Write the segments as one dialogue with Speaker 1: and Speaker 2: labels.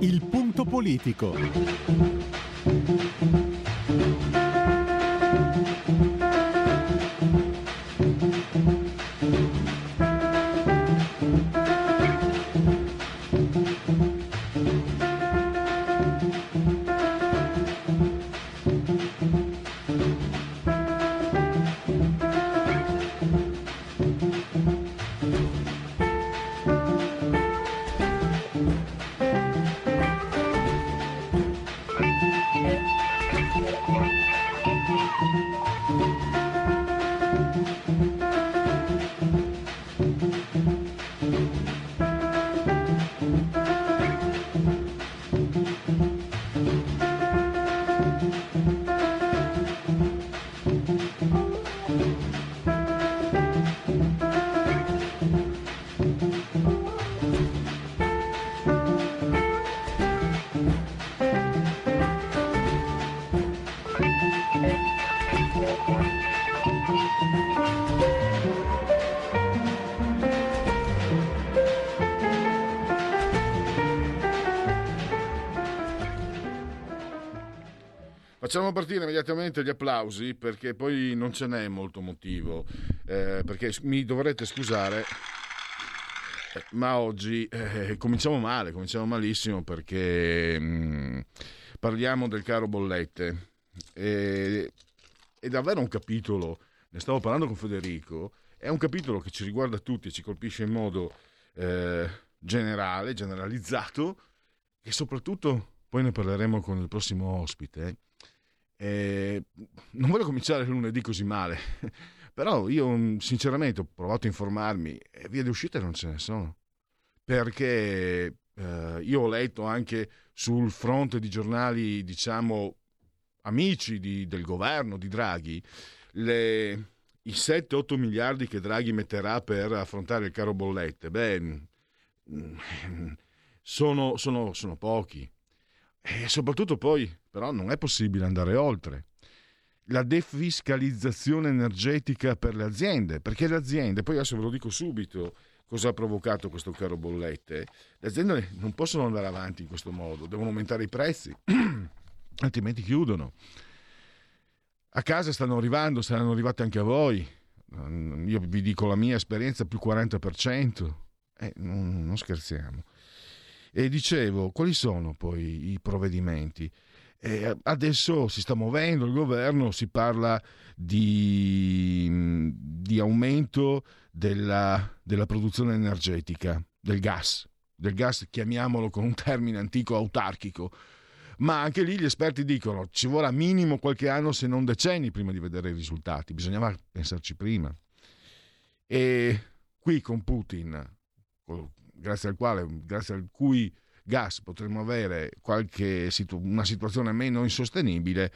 Speaker 1: Il punto politico.
Speaker 2: Facciamo partire immediatamente gli applausi perché poi non ce n'è molto motivo, eh, perché mi dovrete scusare, eh, ma oggi eh, cominciamo male, cominciamo malissimo perché mh, mm, parliamo del caro bollette. E, è davvero un capitolo, ne stavo parlando con Federico, è un capitolo che ci riguarda tutti, ci colpisce in modo eh, generale, generalizzato e soprattutto poi ne parleremo con il prossimo ospite eh, non voglio cominciare lunedì così male, però io mm, sinceramente ho provato a informarmi e via di uscita non ce ne sono. Perché eh, io ho letto anche sul fronte di giornali, diciamo, amici di, del governo, di Draghi, le, i 7-8 miliardi che Draghi metterà per affrontare il caro bollette. Beh, mm, sono, sono, sono pochi. E soprattutto poi però non è possibile andare oltre. La defiscalizzazione energetica per le aziende, perché le aziende, poi adesso ve lo dico subito cosa ha provocato questo caro bollette, le aziende non possono andare avanti in questo modo, devono aumentare i prezzi, altrimenti chiudono. A casa stanno arrivando, saranno arrivate anche a voi, io vi dico la mia esperienza, più 40%, eh, non, non scherziamo. E dicevo, quali sono poi i provvedimenti? Eh, adesso si sta muovendo il governo, si parla di, di aumento della, della, produzione energetica, del gas, del gas chiamiamolo con un termine antico autarchico, ma anche lì gli esperti dicono ci vorrà minimo qualche anno se non decenni prima di vedere i risultati, bisognava pensarci prima. E qui con Putin, grazie al quale, grazie al cui gas potremmo avere situ- una situazione meno insostenibile,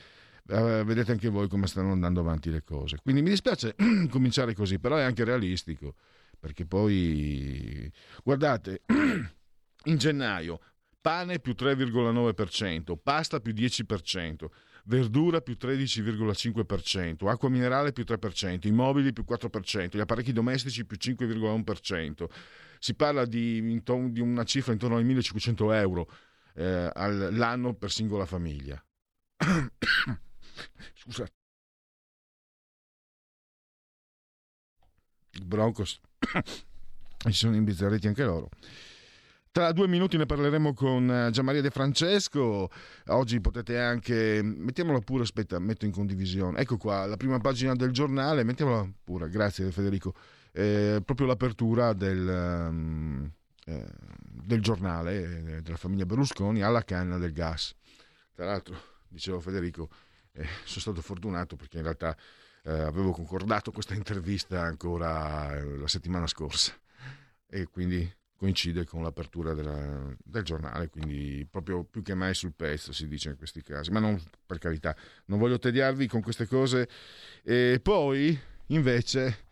Speaker 2: eh, vedete anche voi come stanno andando avanti le cose. Quindi mi dispiace cominciare così, però è anche realistico, perché poi, guardate, in gennaio pane più 3,9%, pasta più 10%, verdura più 13,5%, acqua minerale più 3%, immobili più 4%, gli apparecchi domestici più 5,1% si parla di, di una cifra intorno ai 1500 euro eh, all'anno per singola famiglia. Scusa. Broncos si sono imbizzarriti anche loro. Tra due minuti ne parleremo con eh, Gianmaria De Francesco. Oggi potete anche. Mettiamola pure, aspetta, metto in condivisione. Ecco qua, la prima pagina del giornale. Mettiamola pure, grazie Federico eh, proprio l'apertura del, um, eh, del giornale eh, della famiglia Berlusconi alla canna del gas. Tra l'altro, dicevo Federico, eh, sono stato fortunato perché in realtà eh, avevo concordato questa intervista ancora la settimana scorsa e quindi coincide con l'apertura della, del giornale, quindi proprio più che mai sul pezzo si dice in questi casi, ma non per carità, non voglio tediarvi con queste cose. E poi invece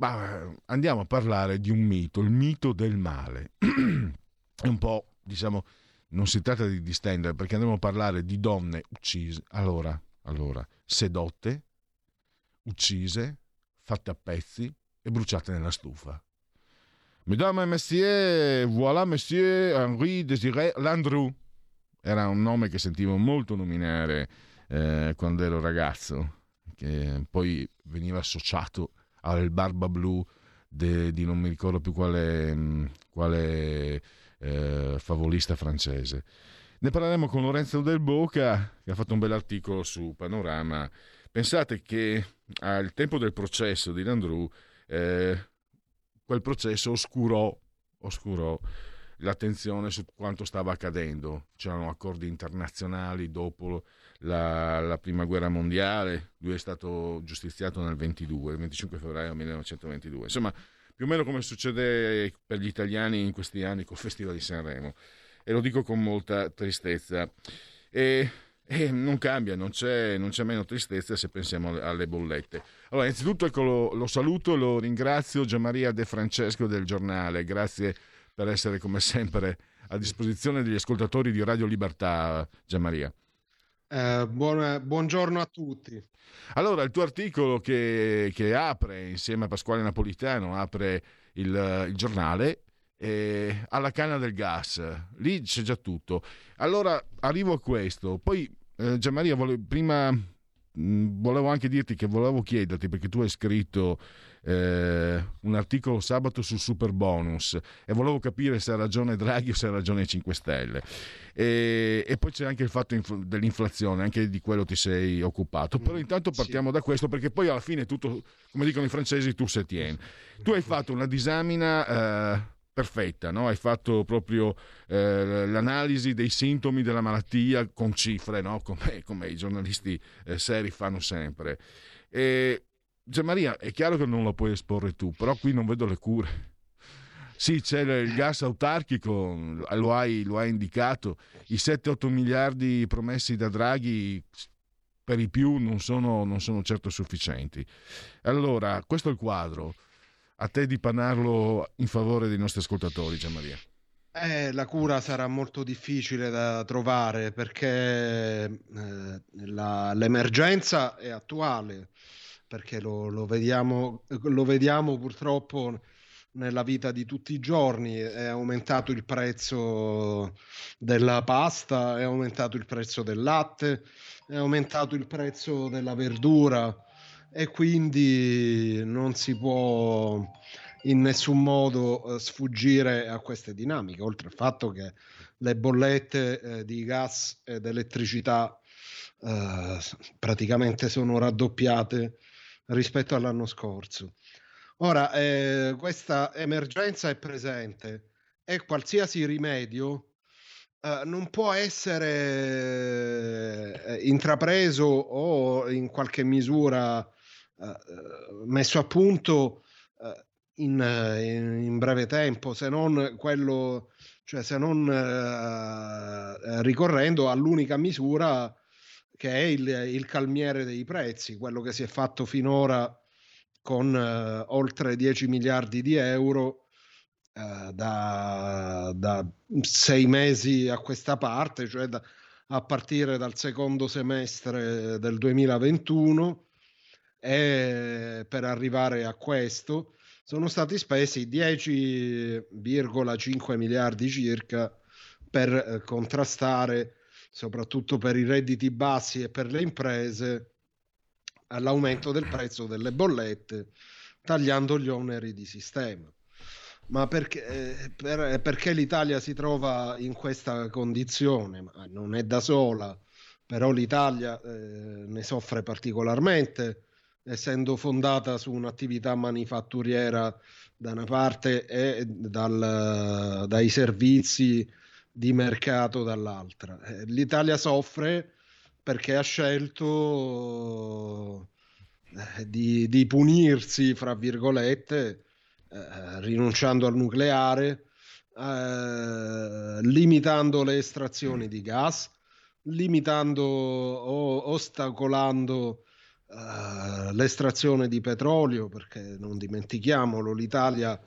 Speaker 2: ma andiamo a parlare di un mito, il mito del male. È un po', diciamo, non si tratta di distendere perché andremo a parlare di donne uccise, allora, allora, sedotte, uccise, fatte a pezzi e bruciate nella stufa. Mesdames et messieurs, voilà monsieur Henri Désiré Landru. Era un nome che sentivo molto nominare eh, quando ero ragazzo, che poi veniva associato al Barba Blu de, di non mi ricordo più quale, mm, quale eh, favolista francese. Ne parleremo con Lorenzo Del Boca, che ha fatto un bel articolo su Panorama. Pensate che al tempo del processo di Landru eh, quel processo oscurò, oscurò l'attenzione su quanto stava accadendo. C'erano accordi internazionali dopo la, la, prima guerra mondiale, lui è stato giustiziato nel 22, il 25 febbraio 1922. Insomma, più o meno come succede per gli italiani in questi anni col Festival di Sanremo. E lo dico con molta tristezza. E e non cambia, non c'è, non c'è, meno tristezza se pensiamo alle bollette. Allora, innanzitutto ecco, lo, lo saluto, lo ringrazio Gianmaria De Francesco del giornale, grazie per essere come sempre a disposizione degli ascoltatori di Radio Libertà, Gianmaria.
Speaker 1: Eh, buona, buongiorno a tutti.
Speaker 2: Allora, il tuo articolo che, che apre insieme a Pasquale Napolitano, apre il, il giornale, eh, alla canna del gas, lì c'è già tutto. Allora arrivo a questo, poi eh, Gianmaria, vole, prima mh, mm, volevo anche dirti che volevo chiederti, perché tu hai scritto eh, un articolo sabato sul super bonus e volevo capire se ha ragione Draghi o se ha ragione 5 Stelle. E, e poi c'è anche il fatto inf- dell'inflazione, anche di quello ti sei occupato. Però mm, intanto partiamo sì. da questo, perché poi alla fine tutto, come dicono i francesi, tu se tieni. Tu hai fatto una disamina... Eh, perfetta, no? hai fatto proprio eh, l'analisi dei sintomi della malattia con cifre, no? come, come, i giornalisti eh, seri fanno sempre. E, Gianmaria, è chiaro che non lo puoi esporre tu, però qui non vedo le cure. Sì, c'è il gas autarchico, lo hai, lo hai indicato, i 7-8 miliardi promessi da Draghi per i più non sono, non sono certo sufficienti. Allora, questo è il quadro a te di panarlo in favore dei nostri ascoltatori, Gianmaria.
Speaker 1: Eh, la cura sarà molto difficile da trovare perché eh, la, l'emergenza è attuale, perché lo, lo, vediamo, lo vediamo purtroppo nella vita di tutti i giorni, è aumentato il prezzo della pasta, è aumentato il prezzo del latte, è aumentato il prezzo della verdura e quindi non si può in nessun modo eh, sfuggire a queste dinamiche, oltre al fatto che le bollette eh, di gas ed elettricità eh, praticamente sono raddoppiate rispetto all'anno scorso. Ora, eh, questa emergenza è presente e qualsiasi rimedio Uh, non può essere uh, intrapreso o in qualche misura uh, messo a punto uh, in, in, breve tempo, se non quello, cioè se non ricorrendo all'unica misura che è il, il, calmiere dei prezzi, quello che si è fatto finora con oltre 10 miliardi di euro da, da, sei mesi a questa parte, cioè da, a partire dal secondo semestre del 2021 e per arrivare a questo sono stati spesi 10,5 miliardi circa per eh, contrastare, soprattutto per i redditi bassi e per le imprese, all'aumento del prezzo delle bollette, tagliando gli oneri di sistema. Ma perché, eh, per, perché l'Italia si trova in questa condizione? Ma non è da sola, però l'Italia eh, ne soffre particolarmente essendo fondata su un'attività manifatturiera da una parte e dal, dai servizi di mercato dall'altra. Eh, L'Italia soffre perché ha scelto eh, di, di punirsi, fra virgolette, eh, rinunciando al nucleare, eh, limitando le estrazioni di gas, limitando o ostacolando uh, l'estrazione di petrolio, perché non dimentichiamolo, l'Italia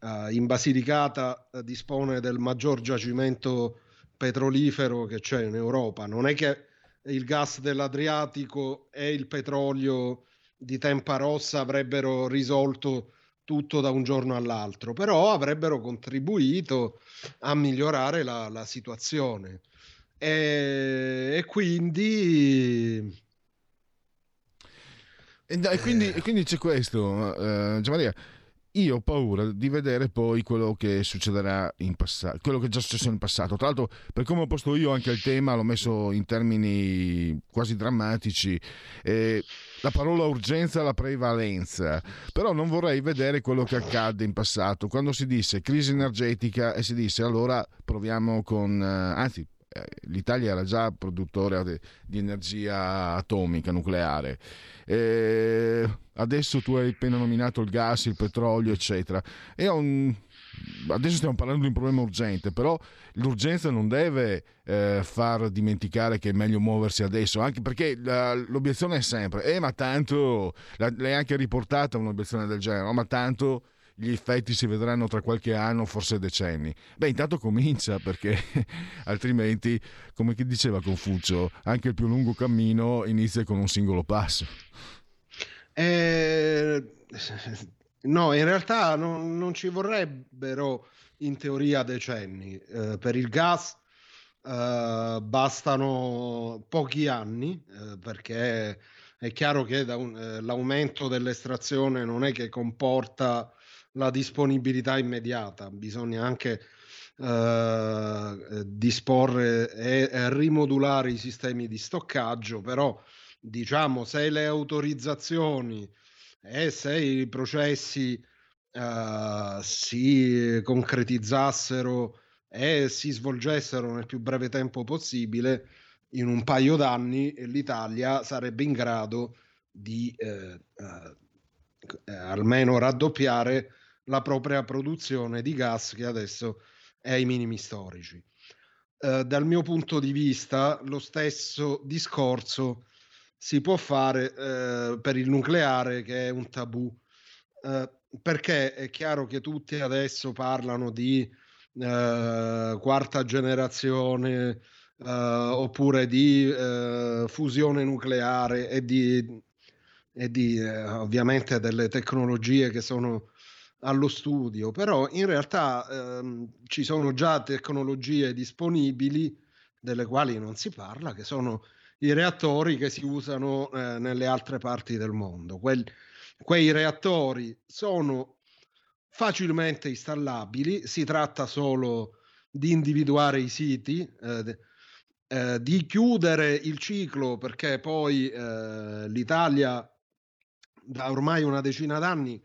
Speaker 1: uh, in Basilicata uh, dispone del maggior giacimento petrolifero che c'è in Europa. Non è che il gas dell'Adriatico e il petrolio di Tempa Rossa avrebbero risolto tutto da un giorno all'altro, però avrebbero contribuito a migliorare la, la situazione. E, e quindi...
Speaker 2: E, quindi, e quindi c'è questo, uh, Gianmaria io ho paura di vedere poi quello che succederà in passato, quello che è già successo in passato. Tra l'altro, per come ho posto io anche il tema, l'ho messo in termini quasi drammatici. Eh, la parola urgenza la prevalenza, però non vorrei vedere quello che accadde in passato, quando si disse crisi energetica e si disse allora proviamo con, eh, anzi eh, l'Italia era già produttore di energia atomica, nucleare. Eh, adesso tu hai appena nominato il gas, il petrolio, eccetera. Un... Adesso stiamo parlando di un problema urgente, però l'urgenza non deve eh, far dimenticare che è meglio muoversi adesso, anche perché la, l'obiezione è sempre, eh ma tanto, l'hai anche riportata un'obiezione del genere, ma tanto gli effetti si vedranno tra qualche anno, forse decenni. Beh, intanto comincia perché altrimenti, come diceva Confucio, anche il più lungo cammino inizia con un singolo passo.
Speaker 1: Eh, no, in realtà non, non, ci vorrebbero in teoria decenni. Eh, per il gas eh, bastano pochi anni eh, perché è chiaro che un, eh, l'aumento dell'estrazione non è che comporta la disponibilità immediata, bisogna anche eh, disporre e, e, rimodulare i sistemi di stoccaggio, però diciamo se le autorizzazioni e se i processi eh, si concretizzassero e si svolgessero nel più breve tempo possibile, in un paio d'anni l'Italia sarebbe in grado di eh, eh, almeno raddoppiare la propria produzione di gas che adesso è ai minimi storici. Eh, dal mio punto di vista, lo stesso discorso si può fare eh, per il nucleare, che è un tabù, eh, perché è chiaro che tutti adesso parlano di eh, quarta generazione eh, oppure di eh, fusione nucleare e di, e di ovviamente delle tecnologie che sono allo studio, però in realtà ehm, ci sono già tecnologie disponibili delle quali non si parla, che sono i reattori che si usano eh, nelle altre parti del mondo. Quel, quei reattori sono facilmente installabili, si tratta solo di individuare i siti, eh, eh, di chiudere il ciclo perché poi eh, l'Italia da ormai una decina d'anni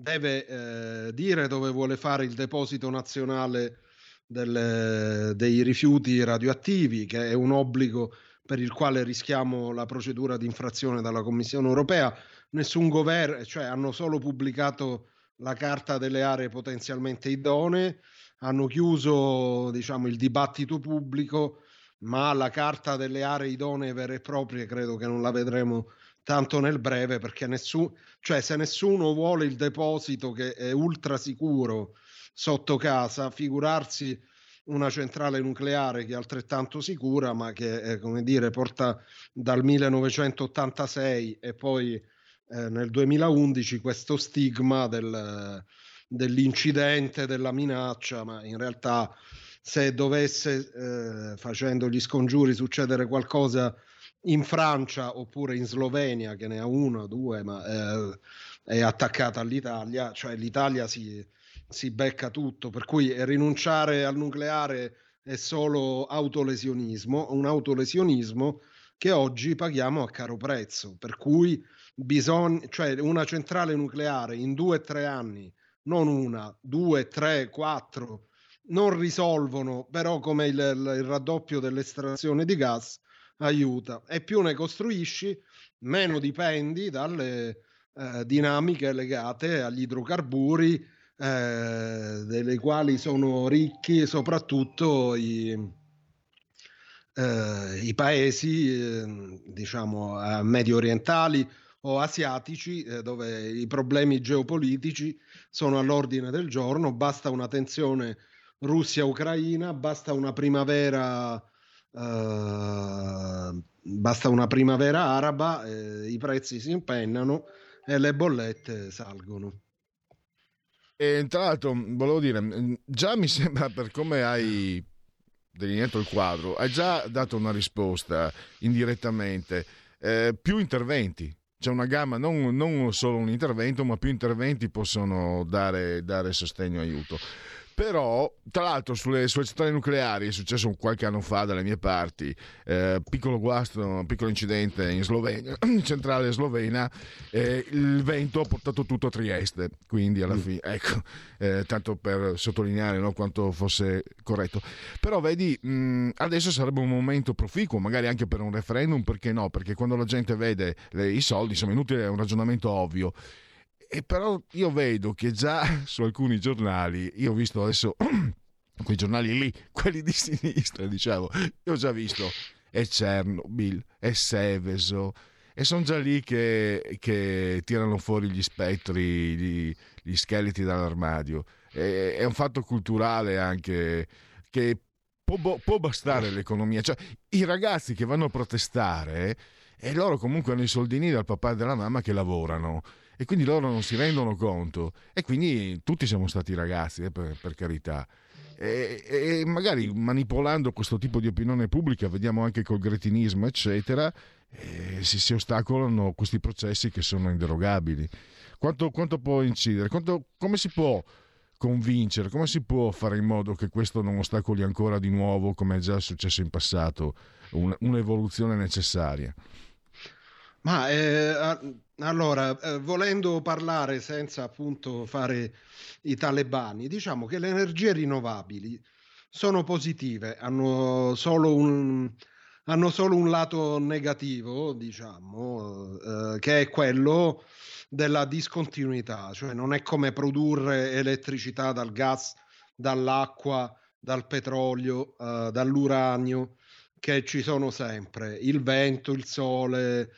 Speaker 1: deve eh, dire dove vuole fare il deposito nazionale delle, dei rifiuti radioattivi, che è un obbligo per il quale rischiamo la procedura di infrazione dalla Commissione europea. Nessun governo, cioè hanno solo pubblicato la carta delle aree potenzialmente idonee, hanno chiuso diciamo, il dibattito pubblico, ma la carta delle aree idonee vere e proprie credo che non la vedremo tanto nel breve perché nessuno, cioè se nessuno vuole il deposito che è ultra sicuro sotto casa, figurarsi una centrale nucleare che è altrettanto sicura, ma che eh, come dire, porta dal 1986 e poi eh, nel 2011 questo stigma del, dell'incidente, della minaccia, ma in realtà se dovesse eh, facendo gli scongiuri succedere qualcosa in Francia oppure in Slovenia, che ne ha uno o due, ma eh, è attaccata all'Italia, cioè l'Italia si, si becca tutto, per cui rinunciare al nucleare è solo autolesionismo, un autolesionismo che oggi paghiamo a caro prezzo, per cui bisogna, cioè una centrale nucleare in due o tre anni, non una, due, tre, quattro, non risolvono, però come il, il raddoppio dell'estrazione di gas, aiuta. E più ne costruisci, meno dipendi dalle eh, dinamiche legate agli idrocarburi, eh, delle quali sono ricchi soprattutto i, eh, i paesi, eh, diciamo, medio orientali o asiatici, eh, dove i problemi geopolitici sono all'ordine del giorno, basta una tensione Russia-Ucraina, basta una primavera Uh, basta una primavera araba, eh, i prezzi si impennano e le bollette salgono.
Speaker 2: E tra l'altro, volevo dire, già mi sembra per come hai delineato il quadro, hai già dato una risposta indirettamente. Eh, più interventi, c'è una gamma, non, non, solo un intervento, ma più interventi possono dare, dare sostegno e aiuto. Però, tra l'altro, sulle, sulle, centrali nucleari è successo qualche anno fa dalle mie parti, eh, piccolo guasto, piccolo incidente in Slovenia, in centrale slovena, eh, il vento ha portato tutto a Trieste, quindi alla mm. fine, ecco, eh, tanto per sottolineare no, quanto fosse corretto. Però vedi, mh, adesso sarebbe un momento proficuo, magari anche per un referendum, perché no? Perché quando la gente vede le, i soldi, insomma, inutile, è un ragionamento ovvio e però io vedo che già su alcuni giornali, io ho visto adesso quei giornali lì, quelli di sinistra, diciamo, io ho già visto è Chernobyl, è Seveso, e sono già lì che, che, tirano fuori gli spettri, gli, gli scheletri dall'armadio. E, è un fatto culturale anche che può, può bastare l'economia. Cioè, i ragazzi che vanno a protestare, e loro comunque hanno i soldini dal papà e dalla mamma che lavorano e quindi loro non si rendono conto. E quindi tutti siamo stati ragazzi eh, per, per, carità. E, e, magari manipolando questo tipo di opinione pubblica vediamo anche col gretinismo eccetera eh, si, si, ostacolano questi processi che sono inderogabili. Quanto, quanto può incidere? Quanto, come si può convincere? Come si può fare in modo che questo non ostacoli ancora di nuovo come è già successo in passato un, un'evoluzione necessaria
Speaker 1: ma eh, allora, eh, volendo parlare senza appunto fare i talebani, diciamo che le energie rinnovabili sono positive, hanno solo un, hanno solo un lato negativo, diciamo, eh, che è quello della discontinuità, cioè non è come produrre elettricità dal gas, dall'acqua, dal petrolio, eh, dall'uranio, che ci sono sempre, il vento, il sole,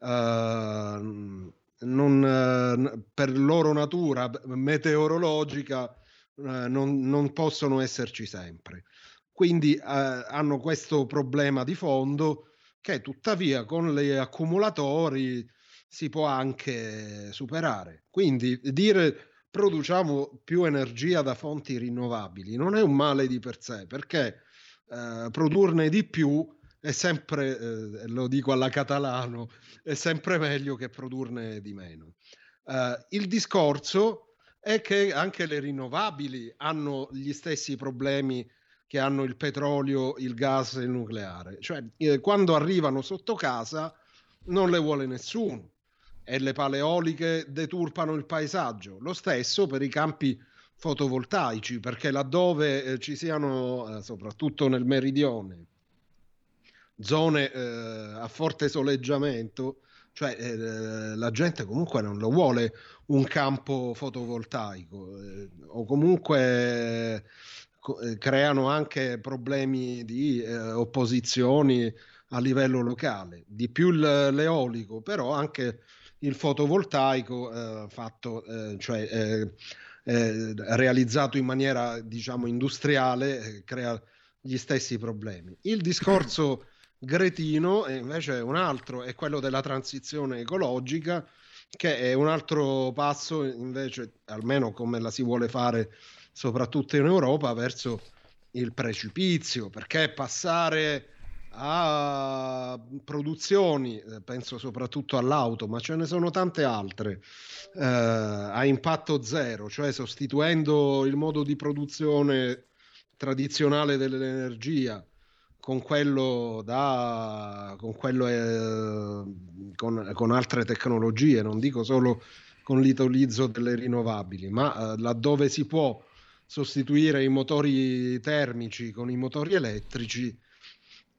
Speaker 1: uh, non, per loro natura meteorologica uh, non, non, possono esserci sempre. Quindi hanno questo problema di fondo che tuttavia con gli accumulatori si può anche superare. Quindi dire produciamo più energia da fonti rinnovabili non è un male di per sé perché produrne di più è sempre, eh, lo dico alla catalano, è sempre meglio che produrne di meno. Uh, il discorso è che anche le rinnovabili hanno gli stessi problemi che hanno il petrolio, il gas e il nucleare. Cioè, eh, quando arrivano sotto casa non le vuole nessuno e le paleoliche deturpano il paesaggio. Lo stesso per i campi fotovoltaici, perché laddove eh, ci siano, eh, soprattutto nel meridione, zone eh, a forte soleggiamento, cioè eh, la gente comunque non lo vuole un campo fotovoltaico eh, o comunque eh, creano anche problemi di eh, opposizioni a livello locale, di più l'eolico, però anche il fotovoltaico eh, fatto, cioè realizzato in maniera diciamo industriale crea gli stessi problemi. Il discorso Gretino e invece un altro è quello della transizione ecologica che è un altro passo invece almeno come la si vuole fare soprattutto in Europa verso il precipizio. Perché passare a produzioni eh, penso soprattutto all'auto ma ce ne sono tante altre eh, a impatto zero cioè sostituendo il modo di produzione tradizionale dell'energia con quello, da, con, quello eh, con, con, altre tecnologie, non dico solo con l'utilizzo delle rinnovabili, ma eh, laddove si può sostituire i motori termici con i motori elettrici,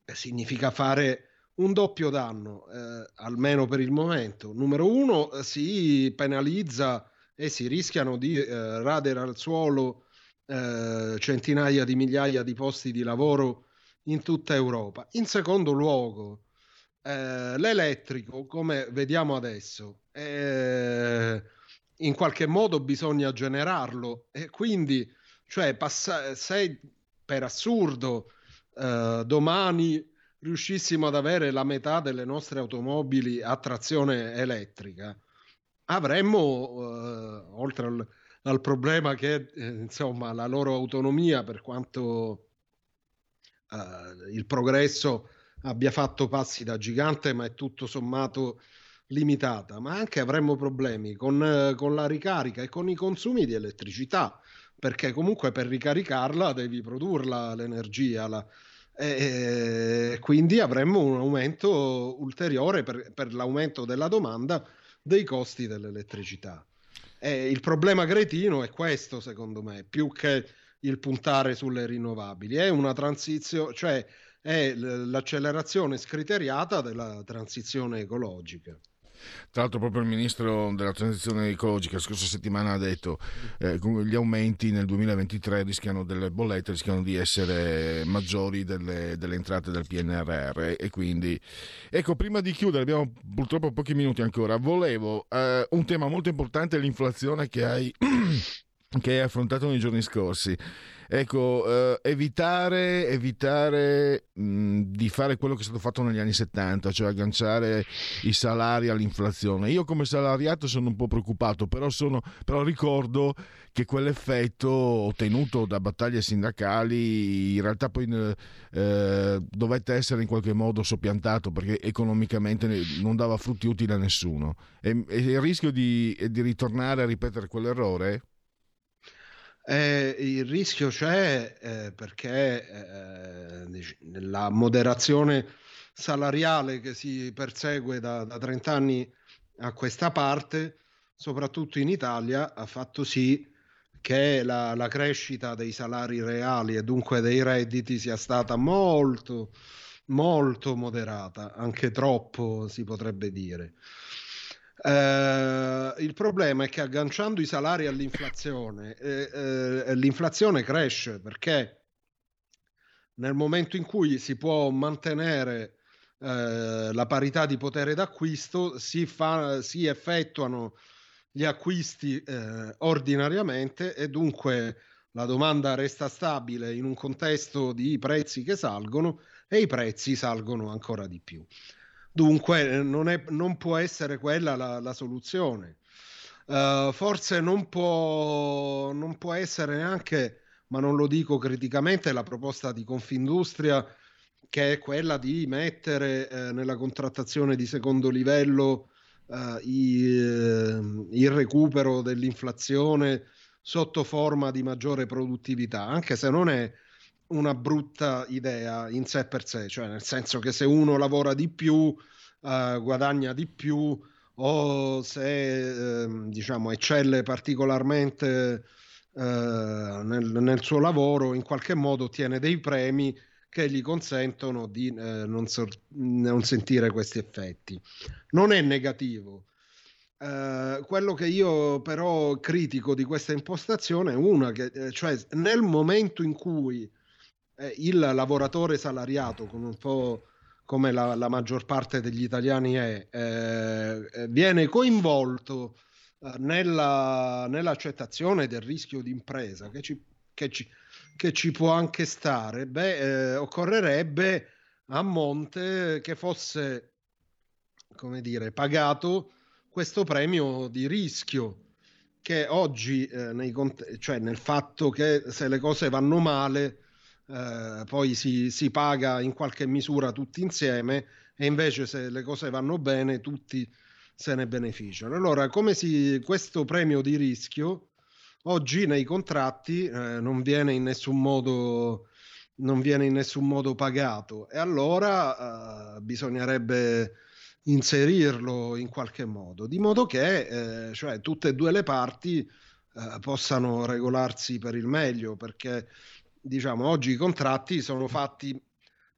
Speaker 1: eh, significa fare un doppio danno, eh, almeno per il momento. Numero uno, eh, si penalizza e si rischiano di eh, radere al suolo centinaia di migliaia di posti di lavoro in tutta Europa. In secondo luogo, eh, l'elettrico, come vediamo adesso, eh, in qualche modo bisogna generarlo e quindi, cioè, passa- se per assurdo eh, domani riuscissimo ad avere la metà delle nostre automobili a trazione elettrica, avremmo, eh, oltre al, al problema che eh, insomma la loro autonomia per quanto eh, il progresso abbia fatto passi da gigante ma è tutto sommato limitata ma anche avremmo problemi con, eh, con la ricarica e con i consumi di elettricità perché comunque per ricaricarla devi produrla l'energia la, e quindi avremmo un aumento ulteriore per, per l'aumento della domanda dei costi dell'elettricità. E il problema cretino è questo, secondo me, più che il puntare sulle rinnovabili, è una transizione, cioè è l'accelerazione scriteriata della transizione ecologica.
Speaker 2: Tra l'altro proprio il ministro della transizione ecologica la scorsa settimana ha detto che eh, gli aumenti nel 2023 rischiano delle bollette rischiano di essere maggiori delle, delle, entrate del PNRR e quindi ecco prima di chiudere abbiamo purtroppo pochi minuti ancora. Volevo eh, un tema molto importante l'inflazione che hai, che hai affrontato nei giorni scorsi Ecco, eh, evitare, evitare mh, di fare quello che è stato fatto negli anni 70, cioè agganciare i salari all'inflazione. Io come salariato sono un po' preoccupato, però, sono, però ricordo che quell'effetto ottenuto da battaglie sindacali in realtà poi eh, dovette essere in qualche modo soppiantato perché economicamente non dava frutti utili a nessuno. E, e il rischio di, di ritornare a ripetere quell'errore
Speaker 1: eh, il rischio c'è eh, perché eh, la moderazione salariale che si persegue da, da 30 anni a questa parte, soprattutto in Italia, ha fatto sì che la, la, crescita dei salari reali e dunque dei redditi sia stata molto, molto moderata, anche troppo si potrebbe dire. Eh, il problema è che agganciando i salari all'inflazione, eh, eh, l'inflazione cresce perché nel momento in cui si può mantenere eh, la parità di potere d'acquisto, si, fa, si effettuano gli acquisti eh, ordinariamente e dunque la domanda resta stabile in un contesto di prezzi che salgono e i prezzi salgono ancora di più. Dunque eh, non, è, non può essere quella la, la soluzione. Uh, forse non può, non può essere neanche, ma non lo dico criticamente, la proposta di Confindustria che è quella di mettere eh, nella contrattazione di secondo livello eh, i, eh, il recupero dell'inflazione sotto forma di maggiore produttività, anche se non è una brutta idea in sé per sé, cioè nel senso che se uno lavora di più, uh, guadagna di più o se uh, diciamo eccelle particolarmente uh, nel, nel, suo lavoro, in qualche modo ottiene dei premi che gli consentono di eh, non, so, non, sentire questi effetti. Non è negativo. quello che io però critico di questa impostazione è una che, cioè nel momento in cui eh, il lavoratore salariato, come un po' come la, la maggior parte degli italiani è, eh, viene coinvolto eh, nella, nell'accettazione del rischio di impresa che ci, che ci, che ci può anche stare, beh, eh, occorrerebbe a monte che fosse, come dire, pagato questo premio di rischio che oggi, eh, nei, cioè nel fatto che se le cose vanno male, eh, poi si, si, paga in qualche misura tutti insieme e invece se le cose vanno bene tutti se ne beneficiano. Allora, come si, questo premio di rischio oggi nei contratti eh, non viene modo non viene in nessun modo pagato e allora eh, bisognerebbe inserirlo in qualche modo, di modo che eh, cioè, tutte e due le parti eh, possano regolarsi per il meglio, perché diciamo, oggi i contratti sono fatti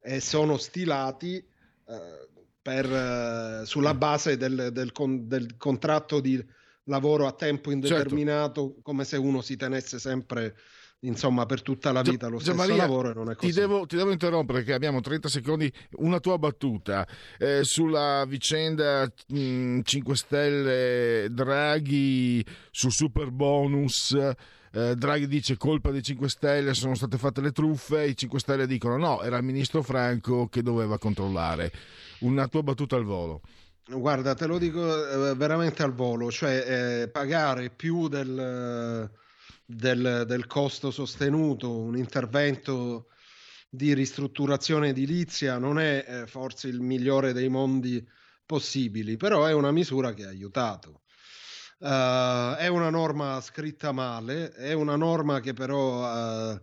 Speaker 1: e sono stilati eh, per, eh, sulla base del, del, con, del, contratto di lavoro a tempo indeterminato, certo. come se uno si tenesse sempre insomma per tutta la vita lo stesso Maria, lavoro e non è così.
Speaker 2: Ti devo, ti devo, interrompere perché abbiamo 30 secondi, una tua battuta eh, sulla vicenda mh, 5 Stelle Draghi sul super bonus eh, Draghi dice colpa dei 5 Stelle, sono state fatte le truffe, i 5 Stelle dicono no, era il ministro Franco che doveva controllare. Una tua battuta al volo.
Speaker 1: Guarda, te lo dico eh, veramente al volo, cioè eh, pagare più del, del, del, costo sostenuto, un intervento di ristrutturazione edilizia non è eh, forse il migliore dei mondi possibili, però è una misura che ha aiutato. Uh, è una norma scritta male, è una norma che però uh,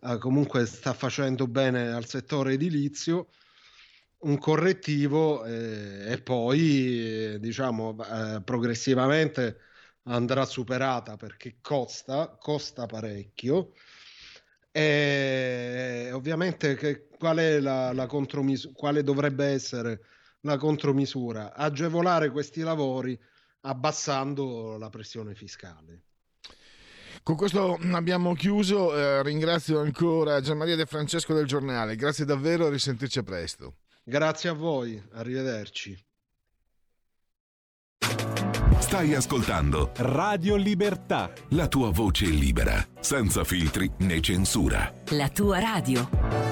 Speaker 1: uh, comunque sta facendo bene al settore edilizio, un correttivo eh, e poi diciamo progressivamente andrà superata perché costa, costa parecchio. E ovviamente che, qual è la, la contromisura, quale dovrebbe essere la contromisura? Agevolare questi lavori abbassando la pressione fiscale.
Speaker 2: Con questo abbiamo chiuso, eh, ringrazio ancora Gianmaria De Francesco del giornale, grazie davvero, a risentirci a presto.
Speaker 1: Grazie a voi, arrivederci.
Speaker 3: Stai ascoltando
Speaker 4: Radio Libertà,
Speaker 3: la tua voce libera, senza filtri né censura.
Speaker 5: La tua radio.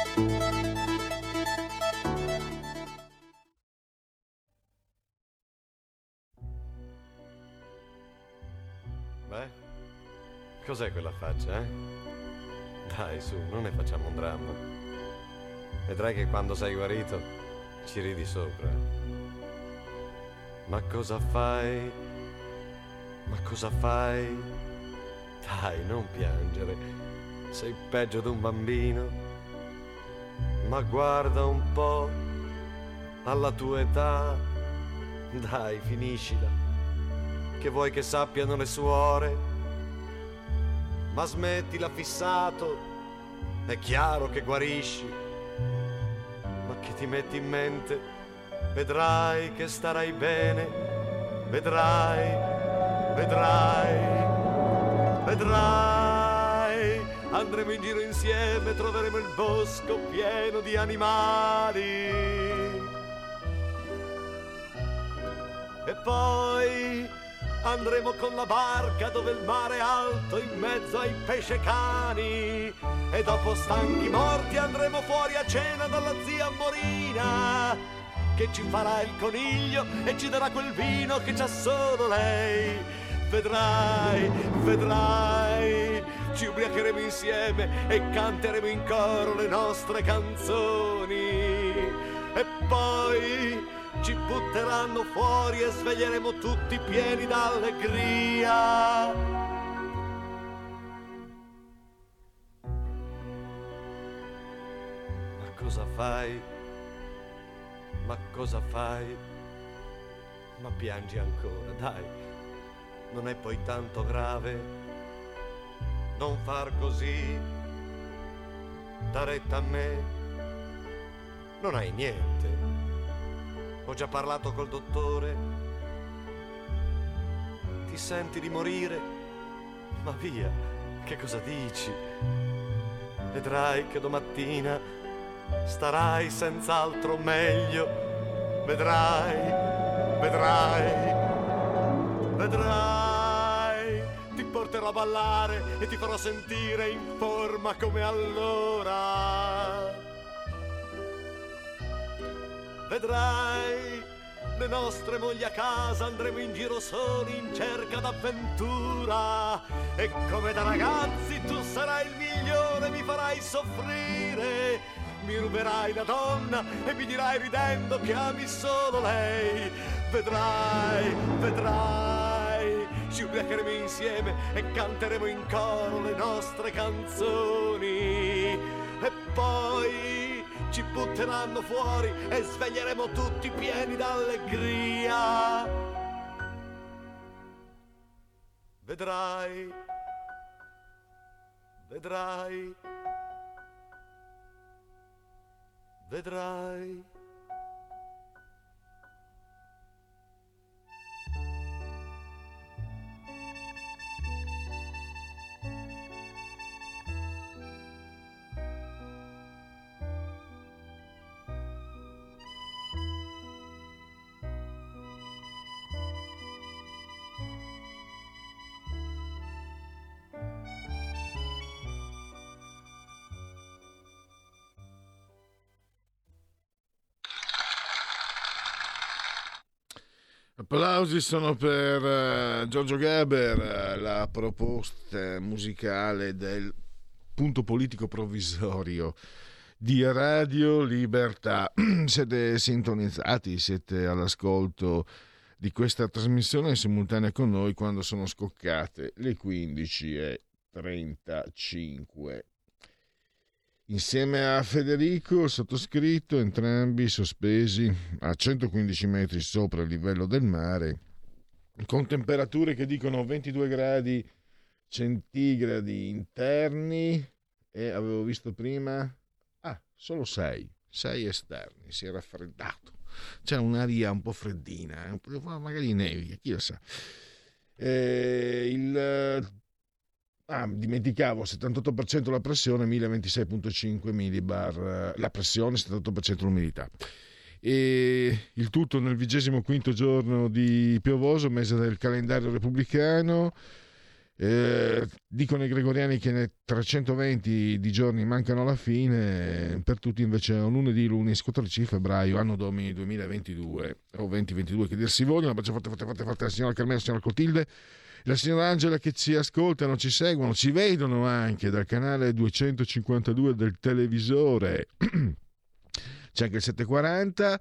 Speaker 6: Cos'è quella faccia, eh? Dai, su, non ne facciamo un dramma. Vedrai che quando sei guarito ci ridi sopra. Ma cosa fai? Ma cosa fai? Dai, non piangere. Sei peggio di un bambino. Ma guarda un po' alla tua età. Dai, finiscila. Che vuoi che sappiano le suore? Ma smettila fissato. È chiaro che guarisci. Ma che ti metti in mente? vedrai che starai bene, vedrai, vedrai, vedrai. Andremo in giro insieme, troveremo il bosco pieno di animali. E poi andremo con la barca dove il mare è alto in mezzo ai pesce cani. E dopo stanchi morti andremo fuori a cena dalla zia Morina che ci farà il coniglio e ci darà quel vino che c'ha solo lei. Vedrai, vedrai, ci ubriacheremo insieme e canteremo in coro le nostre canzoni. E poi ci butteranno fuori e sveglieremo tutti pieni d'allegria. Ma cosa fai? Ma cosa fai? Ma piangi ancora, dai. Non è poi tanto grave. Non far così. Da retta a me. Non hai niente. Ho già parlato col dottore. Ti senti di morire? Ma via, che cosa dici? Vedrai che domattina starai senz'altro meglio. Vedrai, vedrai, vedrai. Ti porterò a ballare e ti farò sentire in forma come allora. Vedrai le nostre mogli a casa andremo in giro soli in cerca d'avventura e come da ragazzi tu sarai il migliore mi farai soffrire mi ruberai la donna e mi dirai ridendo che ami solo lei. Vedrai, vedrai, ci ubriacheremo insieme e canteremo in coro le nostre canzoni. E poi ci butteranno fuori e sveglieremo tutti pieni d'allegria. Vedrai, vedrai. Vedrai,
Speaker 2: Applausi sono per uh, Giorgio Gaber, uh, la proposta musicale del punto politico provvisorio di Radio Libertà. siete sintonizzati, siete all'ascolto di questa trasmissione in simultanea con noi quando sono scoccate le 15.35 insieme a Federico, sottoscritto, entrambi sospesi a 115 metri sopra il livello del mare, con temperature che dicono 22 gradi centigradi interni e avevo visto prima, ah, solo 6, 6 esterni, si è raffreddato. C'è un'aria un po' freddina, magari nevica, chi lo sa. Eh, il Ah, dimenticavo, 78% la pressione, 1026.5 millibar la pressione, 78% l'umidità. E il tutto nel vigesimo quinto giorno di piovoso, mese del calendario repubblicano. Eh, dicono i gregoriani che nei 320 di giorni mancano alla fine, per tutti invece è un lunedì, lunedì 14 febbraio, anno domini 2022 o 2022 che dir si vogliono. Un abbraccio forte, forte, forte, forte alla signora Carmela, alla signora Clotilde la signora Angela che ci ascoltano, ci seguono, ci vedono anche dal canale 252 del televisore. C'è anche il 740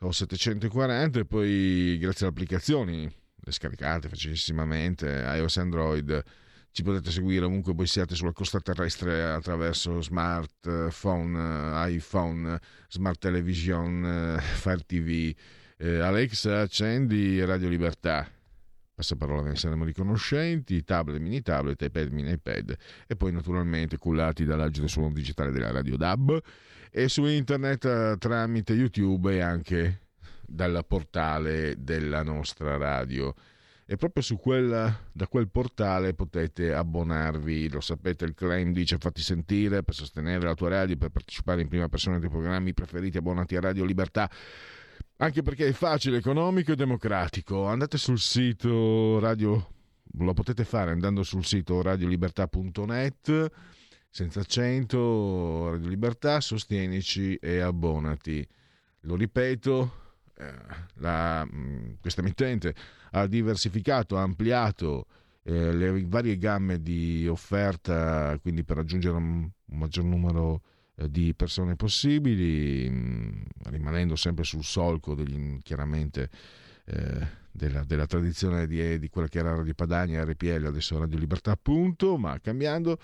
Speaker 2: o 740 e poi grazie alle applicazioni, le scaricate facilissimamente, iOS Android, ci potete seguire ovunque voi siate sulla costa terrestre attraverso smartphone, iPhone, smart television, Fire TV. Eh, Alexa, accendi Radio Libertà passaparola ve ne saremo riconoscenti, tablet, mini tablet, iPad, mini iPad e poi naturalmente cullati dall'agile suono digitale della Radio DAB e su internet eh, tramite YouTube e anche dal portale della nostra radio. E proprio su quel, da quel portale potete abbonarvi, lo sapete, il claim dice fatti sentire per sostenere la tua radio, per partecipare in prima persona dei programmi preferiti abbonati a Radio Libertà anche perché è facile, economico e democratico. Andate sul sito radio, lo potete fare andando sul sito radiolibertà.net, senza accento, Radio Libertà, sostienici e abbonati. Lo ripeto, eh, la, mm, questa emittente ha diversificato, ha ampliato eh, le varie gamme di offerta, quindi per raggiungere un, un maggior numero di eh, di persone possibili, mm, rimanendo sempre sul solco degli, chiaramente eh, della, della, tradizione di, di, quella che era Radio Padania, RPL, adesso Radio Libertà appunto, ma cambiando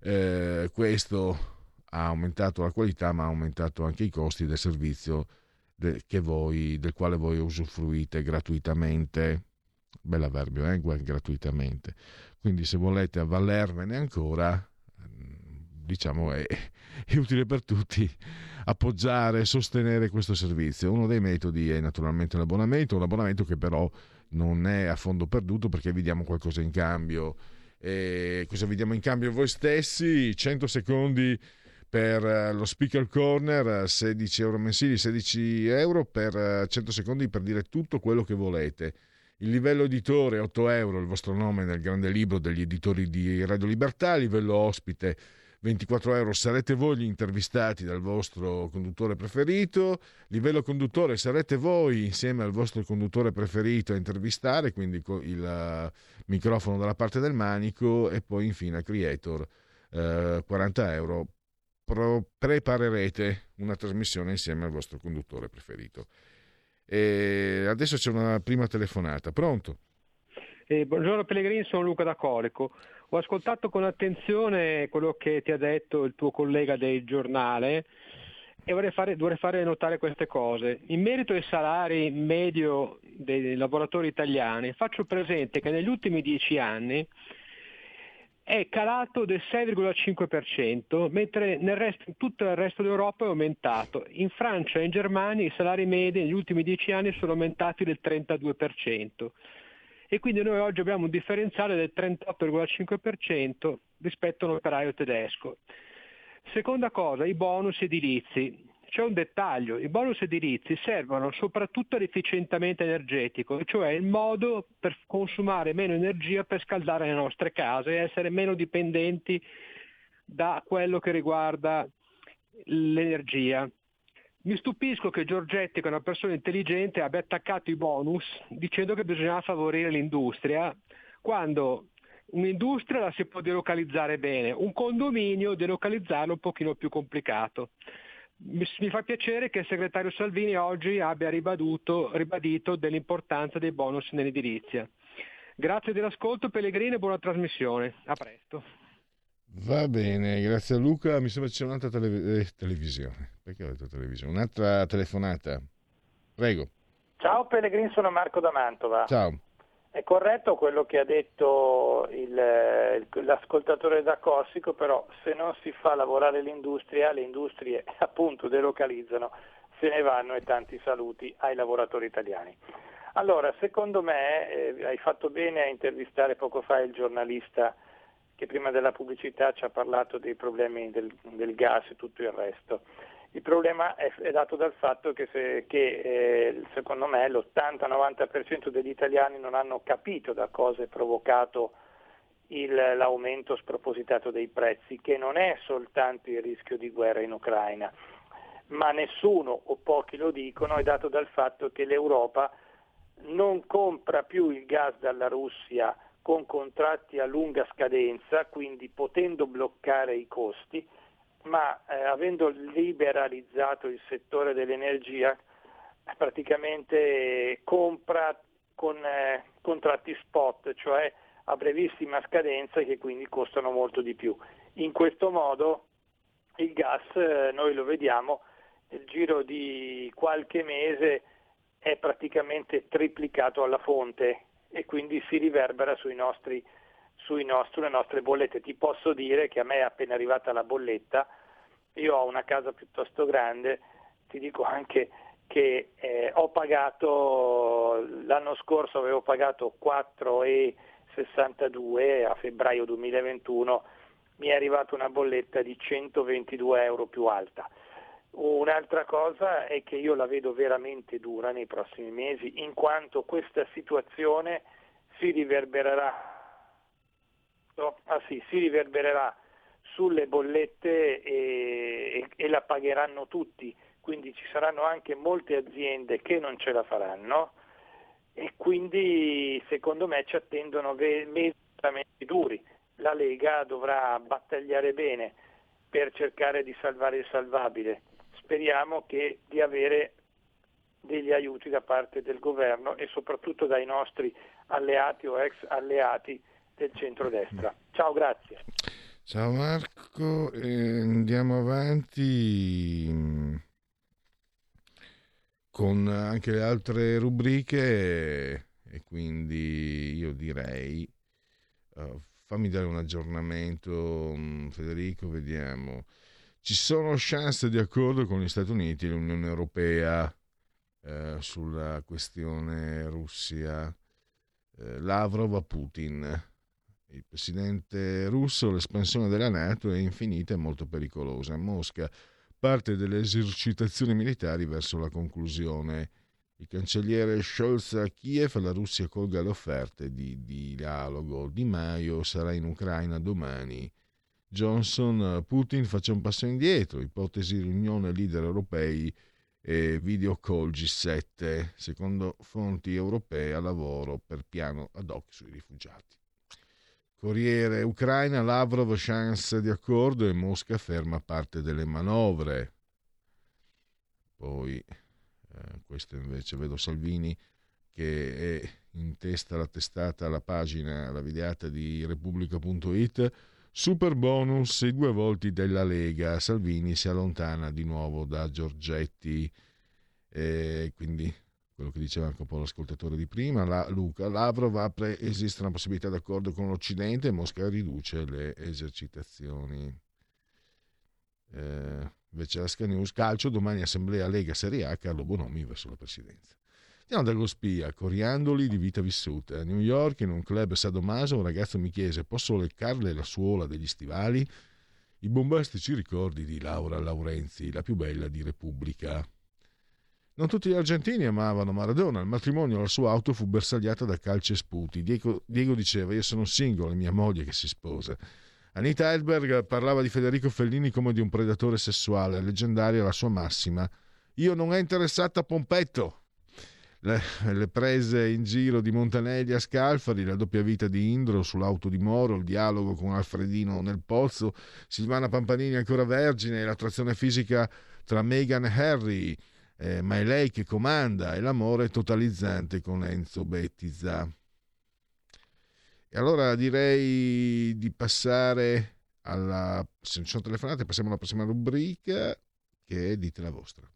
Speaker 2: eh, questo ha aumentato la qualità ma ha aumentato anche i costi del servizio de, voi, del quale voi usufruite gratuitamente. Bell'avverbio, eh? gratuitamente. Quindi se volete avvalervene ancora, mm, diciamo è, è utile per tutti appoggiare e sostenere questo servizio. Uno dei metodi è naturalmente l'abbonamento, un abbonamento che però non è a fondo perduto perché vi diamo qualcosa in cambio. E cosa vi diamo in cambio voi stessi? 100 secondi per eh, lo speaker corner 16 euro mensili 16 euro per 100 eh, secondi per dire tutto quello che volete il livello editore 8 euro il vostro nome nel grande libro degli editori di Radio Libertà livello ospite 24 euro sarete voi gli intervistati dal vostro conduttore preferito, livello conduttore sarete voi insieme al vostro conduttore preferito a intervistare, quindi il uh, microfono dalla parte del manico e poi infine creator uh, 40 euro. Pro- preparerete una trasmissione insieme al vostro conduttore preferito. E adesso c'è una prima telefonata. Pronto?
Speaker 5: Eh, buongiorno Pellegrini, sono Luca da Colico. Ho ascoltato con attenzione quello che ti ha detto il tuo collega del giornale e vorrei fare, vorrei fare notare queste cose. In merito ai salari medio dei lavoratori italiani, faccio presente che negli ultimi dieci anni è calato del 6,5%, mentre nel resto, in tutto il resto d'Europa è aumentato. In Francia e in Germania i salari medi negli ultimi dieci anni sono aumentati del 32% e quindi noi oggi abbiamo un differenziale del 38,5% rispetto all'operaio tedesco. Seconda cosa, i bonus edilizi. C'è un dettaglio, i bonus edilizi servono soprattutto all'efficientamento energetico, cioè il modo per consumare meno energia per scaldare le nostre case e essere meno dipendenti da quello che riguarda l'energia. Mi stupisco che Giorgetti, che è una persona intelligente, abbia attaccato i bonus dicendo che bisognava favorire l'industria, quando un'industria la si può delocalizzare bene, un condominio delocalizzarlo un pochino più complicato. Mi, mi fa piacere che il segretario Salvini oggi abbia ribadito, ribadito dell'importanza dei bonus nell'edilizia. Grazie dell'ascolto Pellegrini e buona trasmissione. A presto.
Speaker 2: Va bene, grazie a Luca. Mi sembra c'è un'altra tele- eh, televisione. Perché ho detto televisione? Un'altra telefonata. Prego.
Speaker 7: Ciao Pellegrini, sono Marco da Mantova.
Speaker 2: Ciao.
Speaker 7: È corretto quello che ha detto il, l'ascoltatore da Corsico, però se non si fa lavorare l'industria, le industrie appunto delocalizzano, se ne vanno e tanti saluti ai lavoratori italiani. Allora, secondo me eh, hai fatto bene a intervistare poco fa il giornalista che prima della pubblicità ci ha parlato dei problemi del, del gas e tutto il resto. Il problema è, è dato dal fatto che, se, che eh, secondo me l'80-90% degli italiani non hanno capito da cosa è provocato il, l'aumento spropositato dei prezzi, che non è soltanto il rischio di guerra in Ucraina, ma nessuno o pochi lo dicono, è dato dal fatto che l'Europa non compra più il gas dalla Russia con contratti a lunga scadenza, quindi potendo bloccare i costi, ma eh, avendo liberalizzato il settore dell'energia, praticamente compra con eh, contratti spot, cioè a brevissima scadenza che quindi costano molto di più. In questo modo il gas, eh, noi lo vediamo, nel giro di qualche mese è praticamente triplicato alla fonte e quindi si riverbera sui nostri, nostri, sulle nostre bollette. Ti posso dire che a me è appena arrivata la bolletta, io ho una casa piuttosto grande, ti dico anche che eh, ho pagato, l'anno scorso avevo pagato 4,62 a febbraio 2021, mi è arrivata una bolletta di 122 euro più alta. Un'altra cosa è che io la vedo veramente dura nei prossimi mesi, in quanto questa situazione si riverbererà, no? ah sì, si riverbererà sulle bollette e, e, e la pagheranno tutti, quindi ci saranno anche molte aziende che non ce la faranno e quindi secondo me ci attendono mesi duri. La Lega dovrà battagliare bene per cercare di salvare il salvabile speriamo che, di avere degli aiuti da parte del governo e soprattutto dai nostri alleati o ex alleati del centrodestra. Ciao, grazie.
Speaker 2: Ciao Marco, eh, andiamo avanti mm, con anche le altre rubriche e quindi io direi uh, fammi dare un aggiornamento mm, Federico, vediamo. Ci sono chance di accordo con gli Stati Uniti e l'Unione Europea eh, sulla questione Russia. Eh, Lavrov a Putin. Il presidente russo, l'espansione della Nato è infinita e molto pericolosa. Mosca parte delle esercitazioni militari verso la conclusione. Il cancelliere Scholz a Kiev, la Russia colga le offerte di, di dialogo. Di Maio sarà in Ucraina domani. Johnson, Putin faccia un passo indietro, ipotesi riunione leader europei e video call G7, secondo fonti europee a lavoro per piano ad hoc sui rifugiati. Corriere Ucraina, Lavrov chance di accordo e Mosca ferma parte delle manovre. Poi, eh, questo invece vedo Salvini che è in testa la testata, la pagina, la videata di Repubblica.it Super bonus i due volti della Lega. Salvini si allontana di nuovo da Giorgetti. E quindi quello che diceva anche un po' l'ascoltatore di prima, la, Luca, Lavrov apre, esiste una possibilità d'accordo con l'Occidente Mosca riduce le esercitazioni. Eh, invece la Sky News, calcio, domani assemblea Lega Serie A, Carlo Bonomi verso la presidenza. Andiamo dallo spia, coriandoli di vita vissuta. A New York, in un club sadomaso, un ragazzo mi chiese: Posso leccarle la suola degli stivali? I bombastici ricordi di Laura Laurenzi, la più bella di Repubblica. Non tutti gli argentini amavano Maradona. Al matrimonio la sua auto fu bersagliata da calci e sputi. Diego, Diego diceva: Io sono single, è mia moglie che si sposa. Anita Edberg parlava di Federico Fellini come di un predatore sessuale, leggendaria la sua massima io non è interessata a Pompetto. Le, le, prese in giro di Montanelli a Scalfari, la doppia vita di Indro sull'auto di Moro, il dialogo con Alfredino nel pozzo, Silvana Pampanini ancora vergine, l'attrazione fisica tra Meghan e Harry, eh, ma è lei che comanda e l'amore totalizzante con Enzo Bettiza. E allora direi di passare alla... se non ci sono telefonate passiamo alla prossima rubrica che è Dite la vostra.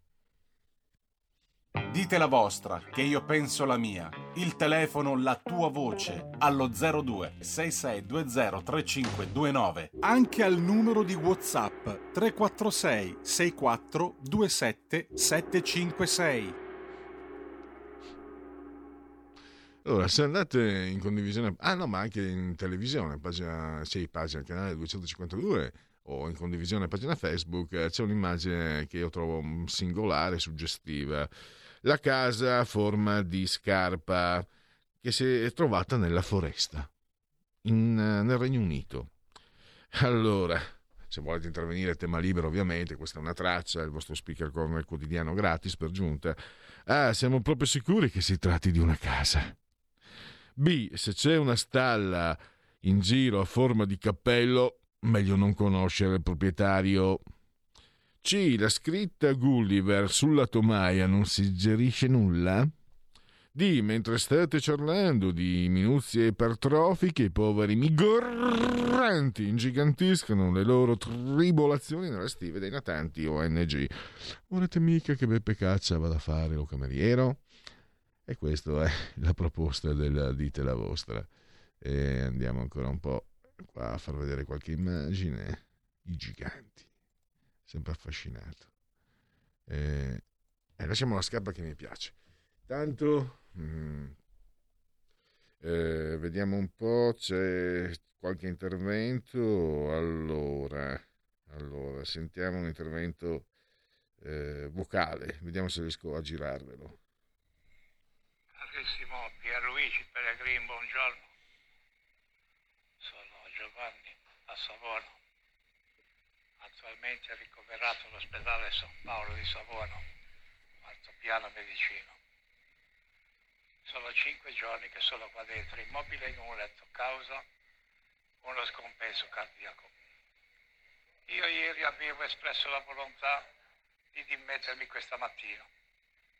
Speaker 4: Dite la vostra, che io penso la mia. Il telefono, la tua voce, allo 02 6620 3529. Anche al numero di WhatsApp 346 64 27 756.
Speaker 2: Allora, se andate in condivisione, ah no, ma anche in televisione, pagina, sì, pagina, canale 252 o in condivisione pagina Facebook, eh, c'è un'immagine che io trovo singolare, suggestiva. La casa a forma di scarpa che si è trovata nella foresta, in, nel Regno Unito. Allora, se volete intervenire, tema libero ovviamente, questa è una traccia, il vostro speaker corner quotidiano gratis per giunta. Ah, siamo proprio sicuri che si tratti di una casa. B. Se c'è una stalla in giro a forma di cappello, meglio non conoscere il proprietario. C. La scritta Gulliver sulla tomaia non suggerisce nulla? D. Mentre state parlando di minuzie ipertrofiche, i poveri migranti ingigantiscono le loro tribolazioni nelle stive dei natanti ONG. Volete mica che Beppe Caccia vada a fare lo cameriere? E questa è la proposta del dite la vostra. E andiamo ancora un po' qua a far vedere qualche immagine. I giganti. Sempre affascinato. E, e lasciamo la scarpa che mi piace. Tanto... Mm, eh, vediamo un po', c'è qualche intervento. Allora, allora sentiamo un intervento eh, vocale, vediamo se riesco a girarvelo.
Speaker 8: Carissimo Pierluigi Pellegrin, buongiorno. Sono Giovanni a Savona, attualmente ricoverato all'ospedale San Paolo di Savona, quarto piano medicino. Sono cinque giorni che sono qua dentro, immobile in un letto, causa uno scompenso cardiaco. Io ieri avevo espresso la volontà di dimettermi questa mattina,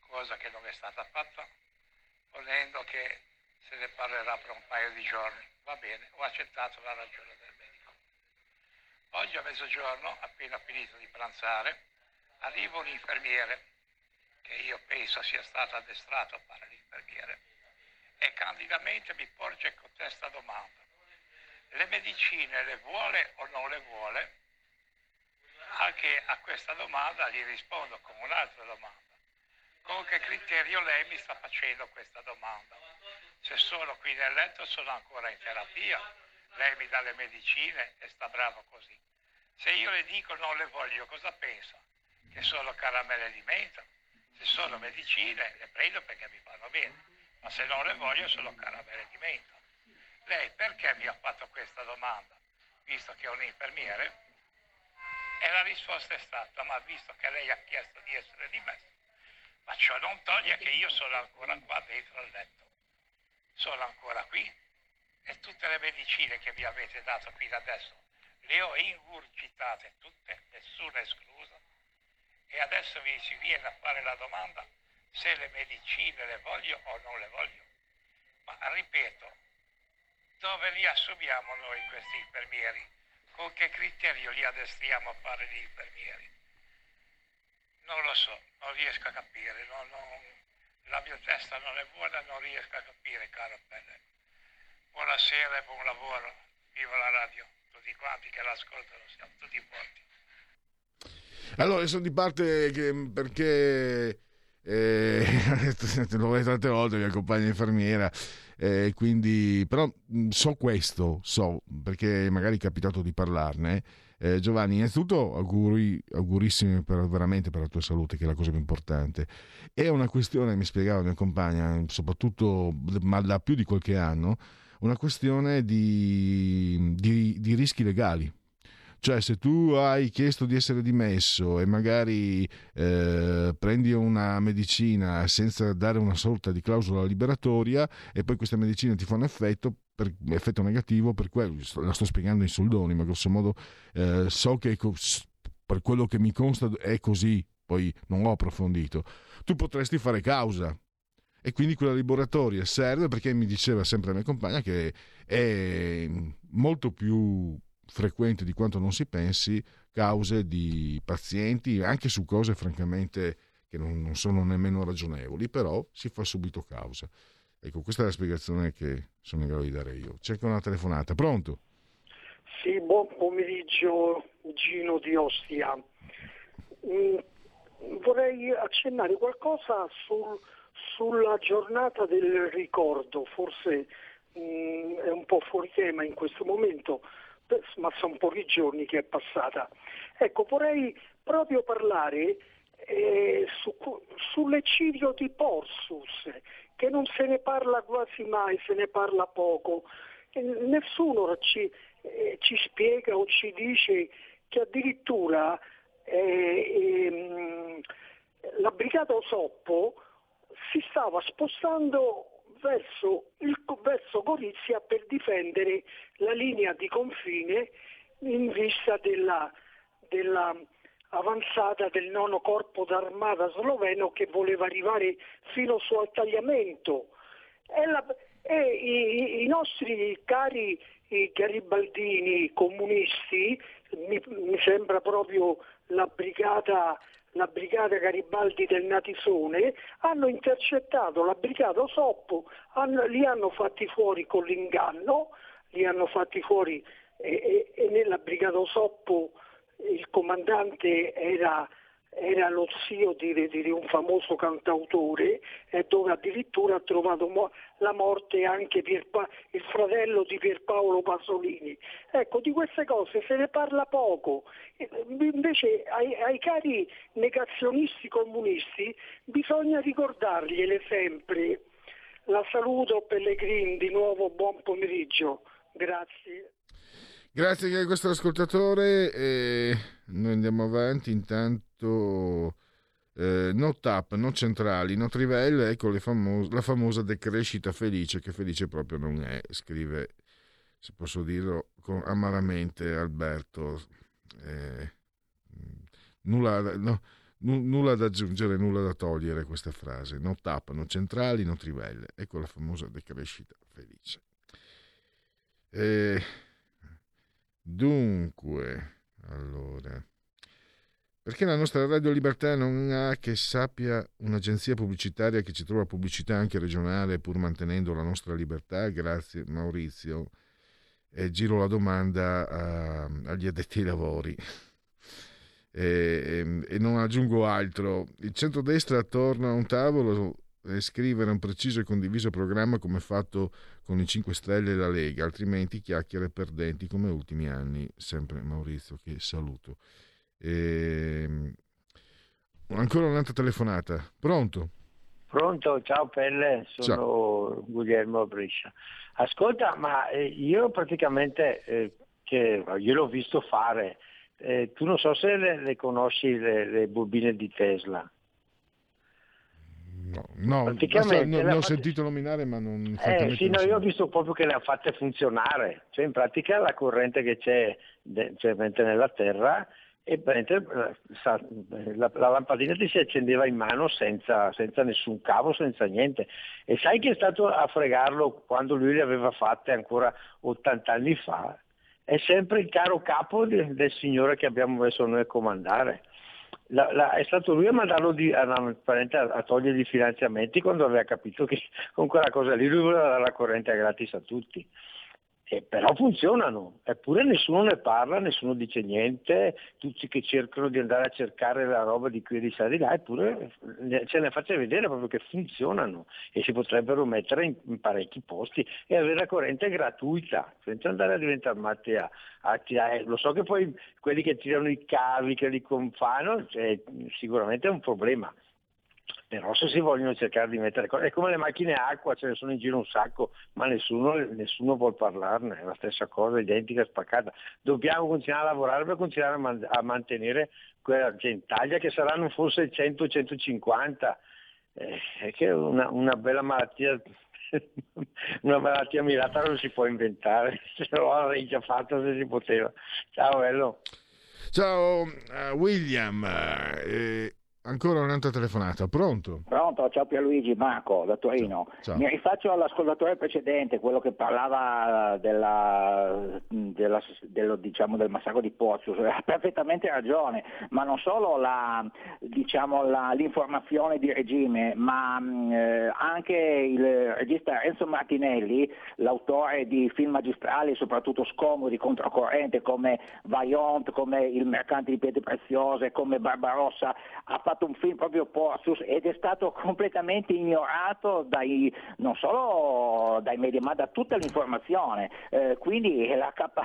Speaker 8: cosa che non è stata fatta ponendo che se ne parlerà per un paio di giorni. Va bene, ho accettato la ragione. Oggi a mezzogiorno, appena finito di pranzare, arriva un infermiere, che io penso sia stato addestrato a fare l'infermiere, e candidamente mi porge questa domanda. Le medicine le vuole o non le vuole? Anche a questa domanda gli rispondo con un'altra domanda con che criterio lei mi sta facendo questa domanda? Se sono qui nel letto sono ancora in terapia, lei mi dà le medicine e sta bravo così. Se io le dico non le voglio, cosa pensa? Che sono caramelle di menta? Se sono medicine le prendo perché mi fanno bene, ma se non le voglio sono caramelle di menta. Lei perché mi ha fatto questa domanda? Visto che è un infermiere? E la risposta è stata, ma visto che lei ha chiesto di essere dimesso, ma ciò non toglie che io sono ancora qua dentro al letto. Sono ancora qui e tutte le medicine che vi avete dato fino adesso le ho ingurgitate tutte, nessuna esclusa. E adesso vi si viene a fare la domanda se le medicine le voglio o non le voglio. Ma ripeto, dove li assumiamo noi questi infermieri? Con che criterio li addestriamo a fare gli infermieri? Non lo so, non riesco a capire, non, non, la mia testa non è buona, non riesco a capire, caro Pelle. Buonasera e buon lavoro, viva la radio, tutti quanti che l'ascoltano, siamo tutti forti.
Speaker 2: Allora, sono di parte perché eh, l'ho detto tante volte, mia compagna infermiera, eh, quindi, però so questo, so, perché magari è capitato di parlarne eh, Giovanni, innanzitutto auguri, augurissimi per, veramente per la tua salute, che è la cosa più importante. È una questione, mi spiegava mia compagna, soprattutto ma da più di qualche anno, una questione di, di, di rischi legali. Cioè se tu hai chiesto di essere dimesso e magari eh, prendi una medicina senza dare una sorta di clausola liberatoria e poi questa medicina ti fa un effetto, per, effetto negativo, per quello, la sto spiegando in soldoni, ma grosso modo eh, so che per quello che mi consta è così, poi non ho approfondito, tu potresti fare causa. E quindi quella liberatoria serve perché mi diceva sempre la mia compagna che è molto più frequente di quanto non si pensi cause di pazienti, anche su cose francamente che non, non sono nemmeno ragionevoli, però si fa subito causa. Ecco, questa è la spiegazione che sono in grado di dare io. Anche una telefonata, pronto?
Speaker 9: Sì, buon pomeriggio Gino di Ostia. Mm, vorrei accennare qualcosa sul, sulla giornata del ricordo, forse mh, mm, è un po' fuori tema in questo momento, ma sono pochi giorni che è passata. Ecco, vorrei proprio parlare eh, su, sull'eccidio di Porsus, che non se ne parla quasi mai, se ne parla poco. E nessuno ci, eh, ci, spiega o ci dice che addirittura eh, ehm, la brigata Osoppo si stava spostando verso, il, verso Gorizia per difendere la linea di confine in vista della, della del nono corpo d'armata sloveno che voleva arrivare fino su al tagliamento. E, la, e i, i, nostri cari garibaldini comunisti, mi, mi sembra proprio la brigata la brigata Garibaldi del Natisone, hanno intercettato la brigata Soppo, hanno, li hanno fatti fuori con l'inganno, li hanno fatti fuori e, e, e nella brigata Soppo il comandante era era lo zio di, di, un famoso cantautore eh, dove addirittura ha trovato mo- la morte anche Pierpa- il fratello di Pierpaolo Pasolini. Ecco, di queste cose se ne parla poco, invece ai, ai cari negazionisti comunisti bisogna ricordargliele sempre. La saluto Pellegrini, di nuovo buon pomeriggio, grazie.
Speaker 2: Grazie a questo ascoltatore e noi andiamo avanti intanto eh, no tap, no centrali, no trivelle, ecco famos- la famosa decrescita felice che felice proprio non è, scrive se posso dirlo con, amaramente Alberto. Eh, nulla, no, n- nulla da aggiungere, nulla da togliere questa frase. No tap, no centrali, no trivelle. Ecco la famosa decrescita felice. Eh, Dunque, allora, perché la nostra Radio Libertà non ha che sappia un'agenzia pubblicitaria che ci trova pubblicità anche regionale pur mantenendo la nostra libertà? Grazie Maurizio. E giro la domanda a, agli addetti ai lavori. E, e, e, non aggiungo altro. Il centrodestra attorno a un tavolo e scrivere un preciso e condiviso programma come fatto con i 5 Stelle e la Lega, altrimenti chiacchiere perdenti come ultimi anni. Sempre Maurizio che saluto. E... Ehm, ancora un'altra telefonata. Pronto?
Speaker 10: Pronto, ciao Pelle, sono ciao. Guglielmo Brescia. Ascolta, ma eh, io praticamente, eh, che io l'ho visto fare, eh, tu non so se le, le conosci le, le bobine di Tesla.
Speaker 2: No, no praticamente ne ho sentito nominare ma non...
Speaker 10: Eh, sì, no, io ho visto proprio che le ha fatte funzionare, cioè in pratica la corrente che c'è cioè, nella terra e la, la, la, lampadina ti si accendeva in mano senza, senza, nessun cavo, senza niente. E sai che è stato a fregarlo quando lui le aveva fatte ancora 80 anni fa? È sempre il caro capo del, del signore che abbiamo messo noi a comandare la, la, è stato lui a mandarlo di, a, a, a togliere i finanziamenti quando aveva capito che con quella cosa lì lui voleva dare la corrente gratis a tutti. Eh, però funzionano, eppure nessuno ne parla, nessuno dice niente, tutti che cercano di andare a cercare la roba di qui e di là là, eppure ce ne faccia vedere proprio che funzionano e si potrebbero mettere in, in parecchi posti e avere la corrente gratuita, senza andare a diventare matti a, a tirare. Lo so che poi quelli che tirano i cavi, che li confanno, cioè, sicuramente è un problema, però se si vogliono cercare di mettere è come le macchine acqua, ce ne sono in giro un sacco, ma nessuno, nessuno vuol parlarne, è la stessa cosa, identica, spaccata. Dobbiamo continuare a lavorare per continuare a, man- a mantenere quella gentaglia che saranno forse 100-150, eh, è che una, una bella malattia una malattia mirata non si può inventare, se no l'avrei già fatta se si poteva. Ciao bello.
Speaker 2: Ciao uh, William, uh, Ancora un'altra telefonata, pronto?
Speaker 11: Pronto, ciao Pierluigi, Marco da Torino. Ciao. Mi rifaccio all'ascoltatore precedente, quello che parlava della, della, dello, diciamo, del massacro di Pozzo, ha perfettamente ragione, ma non solo la, diciamo, la, l'informazione di regime, ma eh, anche il regista Enzo Martinelli, l'autore di film magistrali, soprattutto scomodi, controcorrente, come Vaillant, come Il mercante di pietre preziose, come Barbarossa, ha fatto fatto un film proprio Portus ed è stato completamente ignorato dai, non solo dai media ma da tutta l'informazione. Eh, quindi la capa,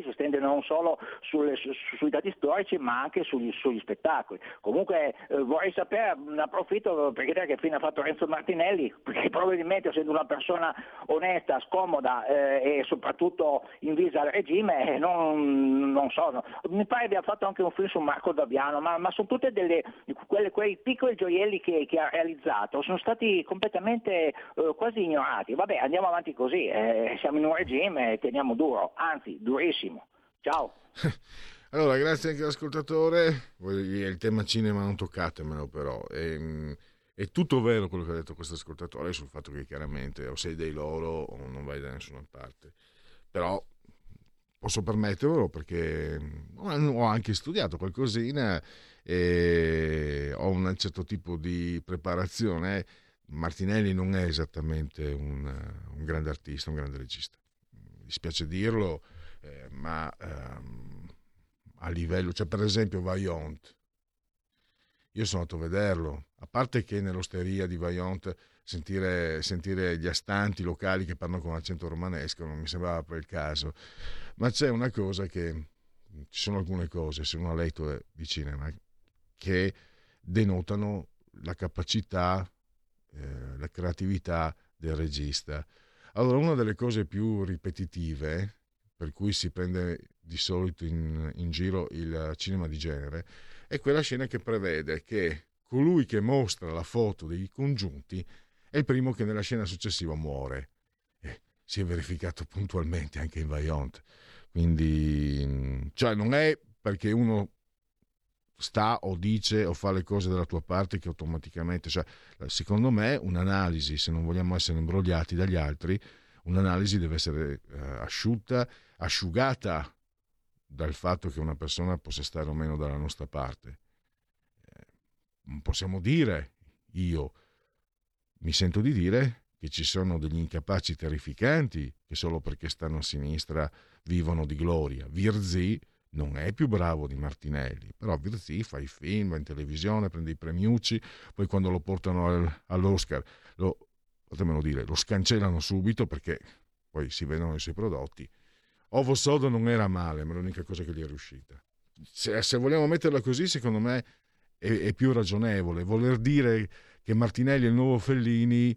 Speaker 11: si stende non solo sulle, su, sui dati storici ma anche sugli, sugli spettacoli. Comunque eh, vorrei sapere, ne approfitto per chiedere che fine ha fatto Renzo Martinelli, perché probabilmente essendo una persona onesta, scomoda eh, e soprattutto invisa al regime, non, non so, mi pare abbia fatto anche un film su Marco Daviano, ma, ma sono tutte delle quelle, quei piccoli gioielli che, che, ha realizzato sono stati completamente eh, quasi ignorati. Vabbè, andiamo avanti così, eh, siamo in un regime e teniamo duro, anzi durissimo. Ciao.
Speaker 2: Allora, grazie anche all'ascoltatore. Il tema cinema non toccatemelo però. È, ehm, è, tutto vero quello che ha detto questo ascoltatore sul fatto che chiaramente o sei dei loro o non vai da nessuna parte. Però posso permetterlo perché ho anche studiato qualcosina e ho un certo tipo di preparazione. Martinelli non è esattamente un, un grande artista, un grande regista. Mi dispiace dirlo, eh, ma ehm, a livello, cioè per esempio Vaillant, io sono andato a vederlo, a parte che nell'osteria di Vaillant sentire, sentire, gli astanti locali che parlano con accento romanesco non mi sembrava poi il caso, ma c'è una cosa che, ci sono alcune cose, se uno ha letto di cinema, che denotano la capacità, eh, la creatività del regista. Allora, una delle cose più ripetitive, per cui si prende di solito in, in giro il cinema di genere, è quella scena che prevede che colui che mostra la foto dei congiunti è il primo che nella scena successiva muore. Eh, si è verificato puntualmente anche in Vaillant. Quindi, cioè, non è perché uno sta o dice o fa le cose dalla tua parte che automaticamente, cioè, secondo me un'analisi, se non vogliamo essere imbrogliati dagli altri, un'analisi deve essere eh, asciutta, asciugata dal fatto che una persona possa stare o meno dalla nostra parte. Eh, possiamo dire, io mi sento di dire che ci sono degli incapaci terrificanti che solo perché stanno a sinistra vivono di gloria. Virzì non è più bravo di Martinelli, però Virzì fa i film, va in televisione, prende i premiucci, poi quando lo portano al, all'Oscar lo, fatemelo dire, lo scancellano subito perché poi si vedono i suoi prodotti. Ovo Sodo non era male, ma è l'unica cosa che gli è riuscita. Se, se vogliamo metterla così, secondo me è, è più ragionevole. Voler dire che Martinelli è il nuovo Fellini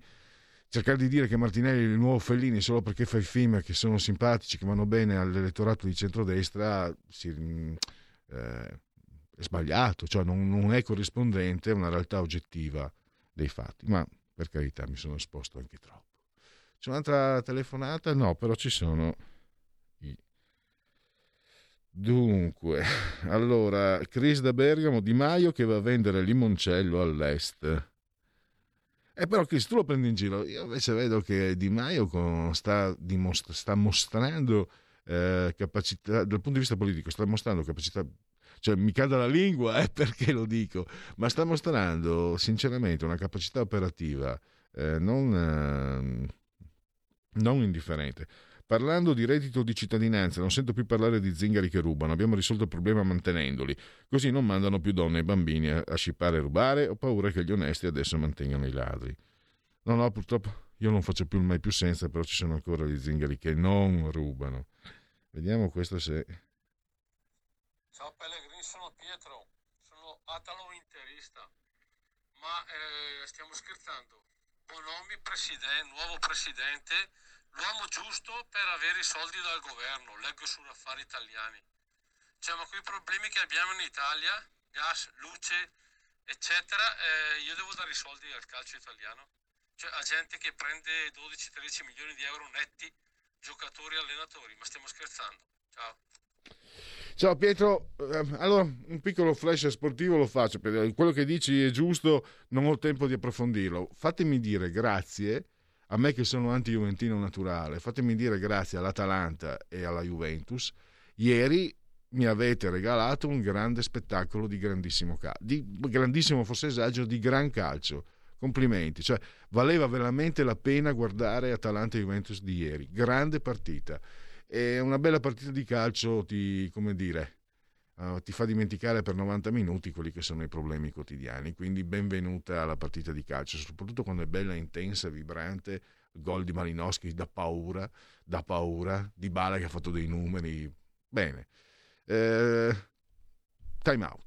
Speaker 2: cercare di dire che Martinelli è il nuovo Fellini solo perché fa i film che sono simpatici, che vanno bene all'elettorato di centrodestra, si, eh, è sbagliato, cioè non, non, è corrispondente a una realtà oggettiva dei fatti. Ma per carità mi sono esposto anche troppo. C'è un'altra telefonata? No, però ci sono. Dunque, allora, Chris da Bergamo, Di Maio che va a vendere limoncello all'est. E eh, però Chris, tu lo prendi in giro. Io invece vedo che Di Maio sta, dimostra- sta mostrando eh, capacità, dal punto di vista politico, sta mostrando capacità cioè mi cade la lingua eh, perché lo dico, ma sta mostrando sinceramente una capacità operativa eh, non, eh, non, indifferente. Parlando di reddito di cittadinanza, non sento più parlare di zingari che rubano, abbiamo risolto il problema mantenendoli, così non mandano più donne e bambini a, a scippare e rubare, ho paura che gli onesti adesso mantengano i ladri. No, no, purtroppo io non faccio più mai più senza, però ci sono ancora gli zingari che non rubano. Vediamo questo se...
Speaker 12: Ciao Pellegrini, sono Pietro, sono atalo interista. Ma eh, stiamo scherzando. Bonomi, presidente, nuovo presidente, l'uomo giusto per avere i soldi dal governo, leggo su affari italiani. Cioè, ma quei problemi che abbiamo in Italia, gas, luce, eccetera, eh, io devo dare i soldi al calcio italiano. Cioè, a gente che prende 12-13 milioni di euro netti, giocatori e allenatori, ma stiamo scherzando. Ciao.
Speaker 2: Ciao Pietro, ehm, allora un piccolo flash sportivo lo faccio, quello che dici è giusto, non ho tempo di approfondirlo. Fatemi dire grazie a me che sono anti-juventino naturale, fatemi dire grazie all'Atalanta e alla Juventus. Ieri mi avete regalato un grande spettacolo di grandissimo calcio, di grandissimo forse esagero, di gran calcio. Complimenti, cioè valeva veramente la pena guardare Atalanta e Juventus di ieri. Grande partita. E una bella partita di calcio ti, come dire, uh, ti fa dimenticare per 90 minuti quelli che sono i problemi quotidiani. Quindi benvenuta alla partita di calcio, soprattutto quando è bella, intensa, vibrante. Gol di Malinowski da paura, da paura, di Bala che ha fatto dei numeri. Bene. Eh, time out.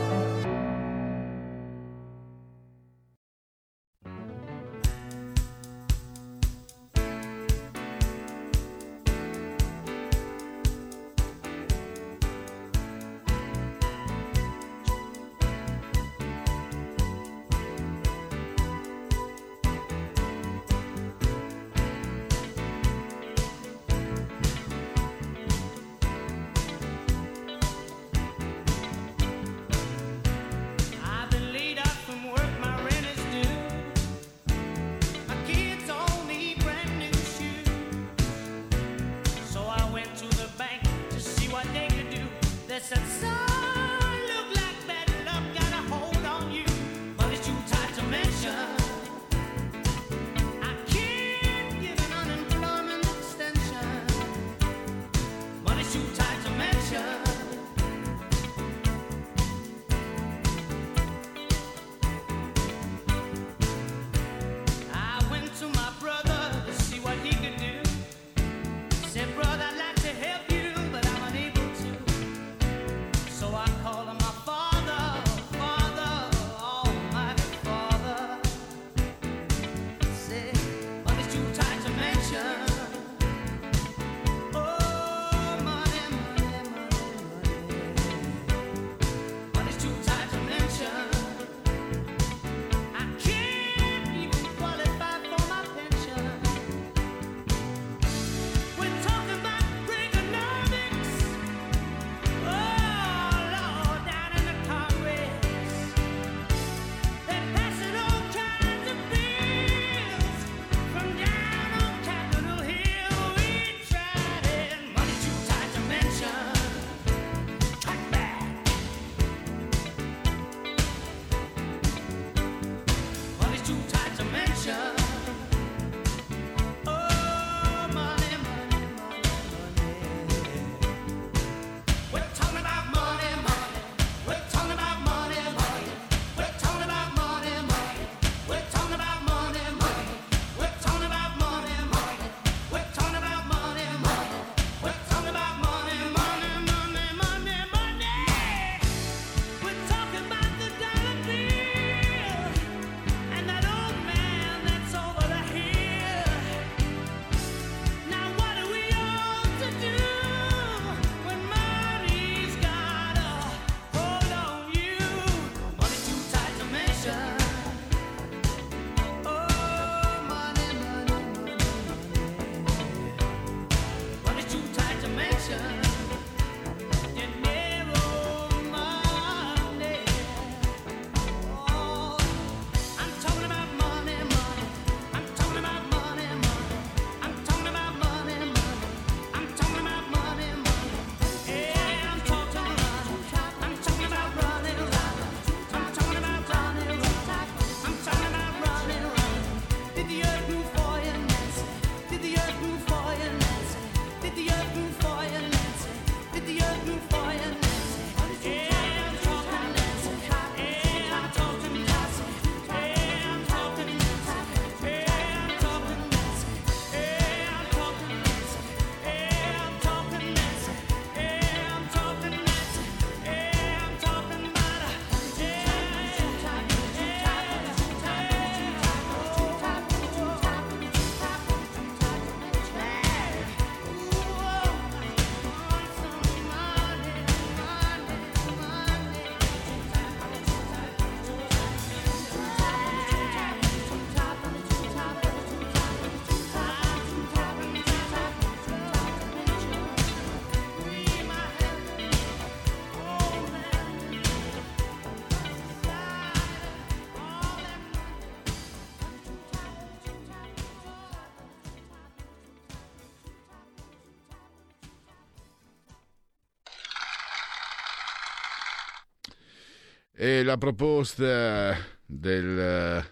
Speaker 2: E la proposta del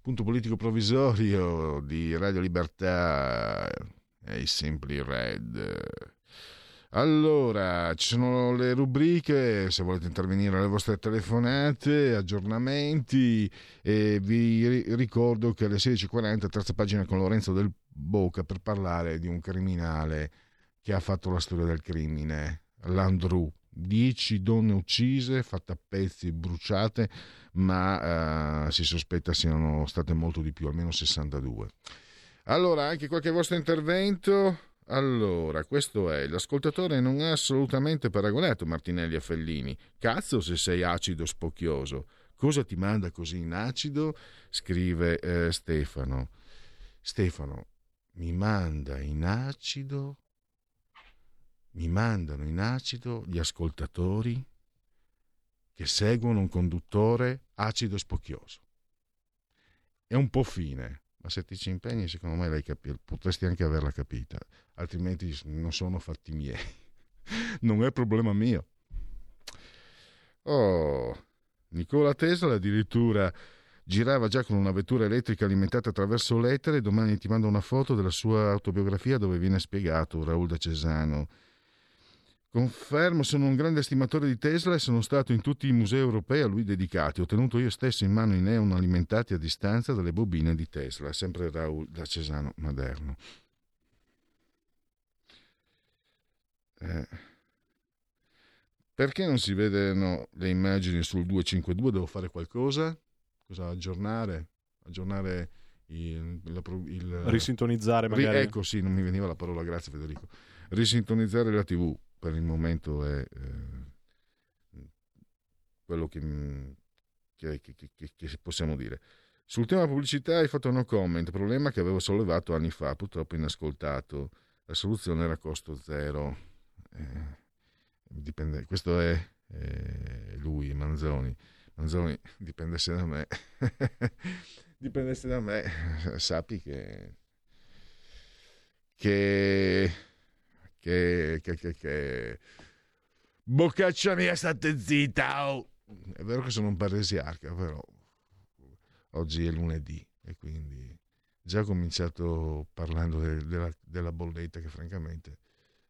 Speaker 2: punto politico provvisorio di Radio Libertà è i Simply Red. Allora, ci sono le rubriche, se volete intervenire alle vostre telefonate, aggiornamenti e vi ricordo che alle 16.40 terza pagina con Lorenzo del Boca per parlare di un criminale che ha fatto la storia del crimine, Landru. 10 donne uccise, fatte a pezzi, bruciate, ma eh, si sospetta siano state molto di più, almeno 62. Allora, anche qualche vostro intervento? Allora, questo è, l'ascoltatore non è assolutamente paragonato Martinelli a Fellini. Cazzo se sei acido spocchioso. Cosa ti manda così in acido? Scrive eh, Stefano. Stefano, mi manda in acido, mi mandano in acido gli ascoltatori che seguono un conduttore acido spocchioso. È un po' fine, ma se ti ci impegni, secondo me capi- potresti anche averla capita, altrimenti non sono fatti miei. non è problema mio. Oh, Nicola Tesla addirittura girava già con una vettura elettrica alimentata attraverso l'etere e domani ti mando una foto della sua autobiografia dove viene spiegato Raul da Cesano Confermo, sono un grande estimatore di Tesla e sono stato in tutti i musei europei a lui dedicati. Ho tenuto io stesso in mano i neon alimentati a distanza dalle bobine di Tesla, sempre Raul da Cesano Maderno. Eh. Perché non si vedono le immagini sul 252? Devo fare qualcosa? Cosa aggiornare? Aggiornare il, il, il
Speaker 13: risintonizzare magari.
Speaker 2: Ecco, sì, non mi veniva la parola, grazie Federico. Risintonizzare la TV per il momento è eh, quello che, che, che, che, possiamo dire. Sul tema pubblicità hai fatto no comment, problema che avevo sollevato anni fa, purtroppo inascoltato. La soluzione era costo zero. Eh, dipende, questo è eh, lui, Manzoni. Manzoni, dipendesse da me. dipendesse da me, sappi che, che che, che, che, che... Boccaccia mia, state zitta! Oh. È vero che sono un paresiarca, però oggi è lunedì e quindi già ho cominciato parlando de, de la, della bolletta che francamente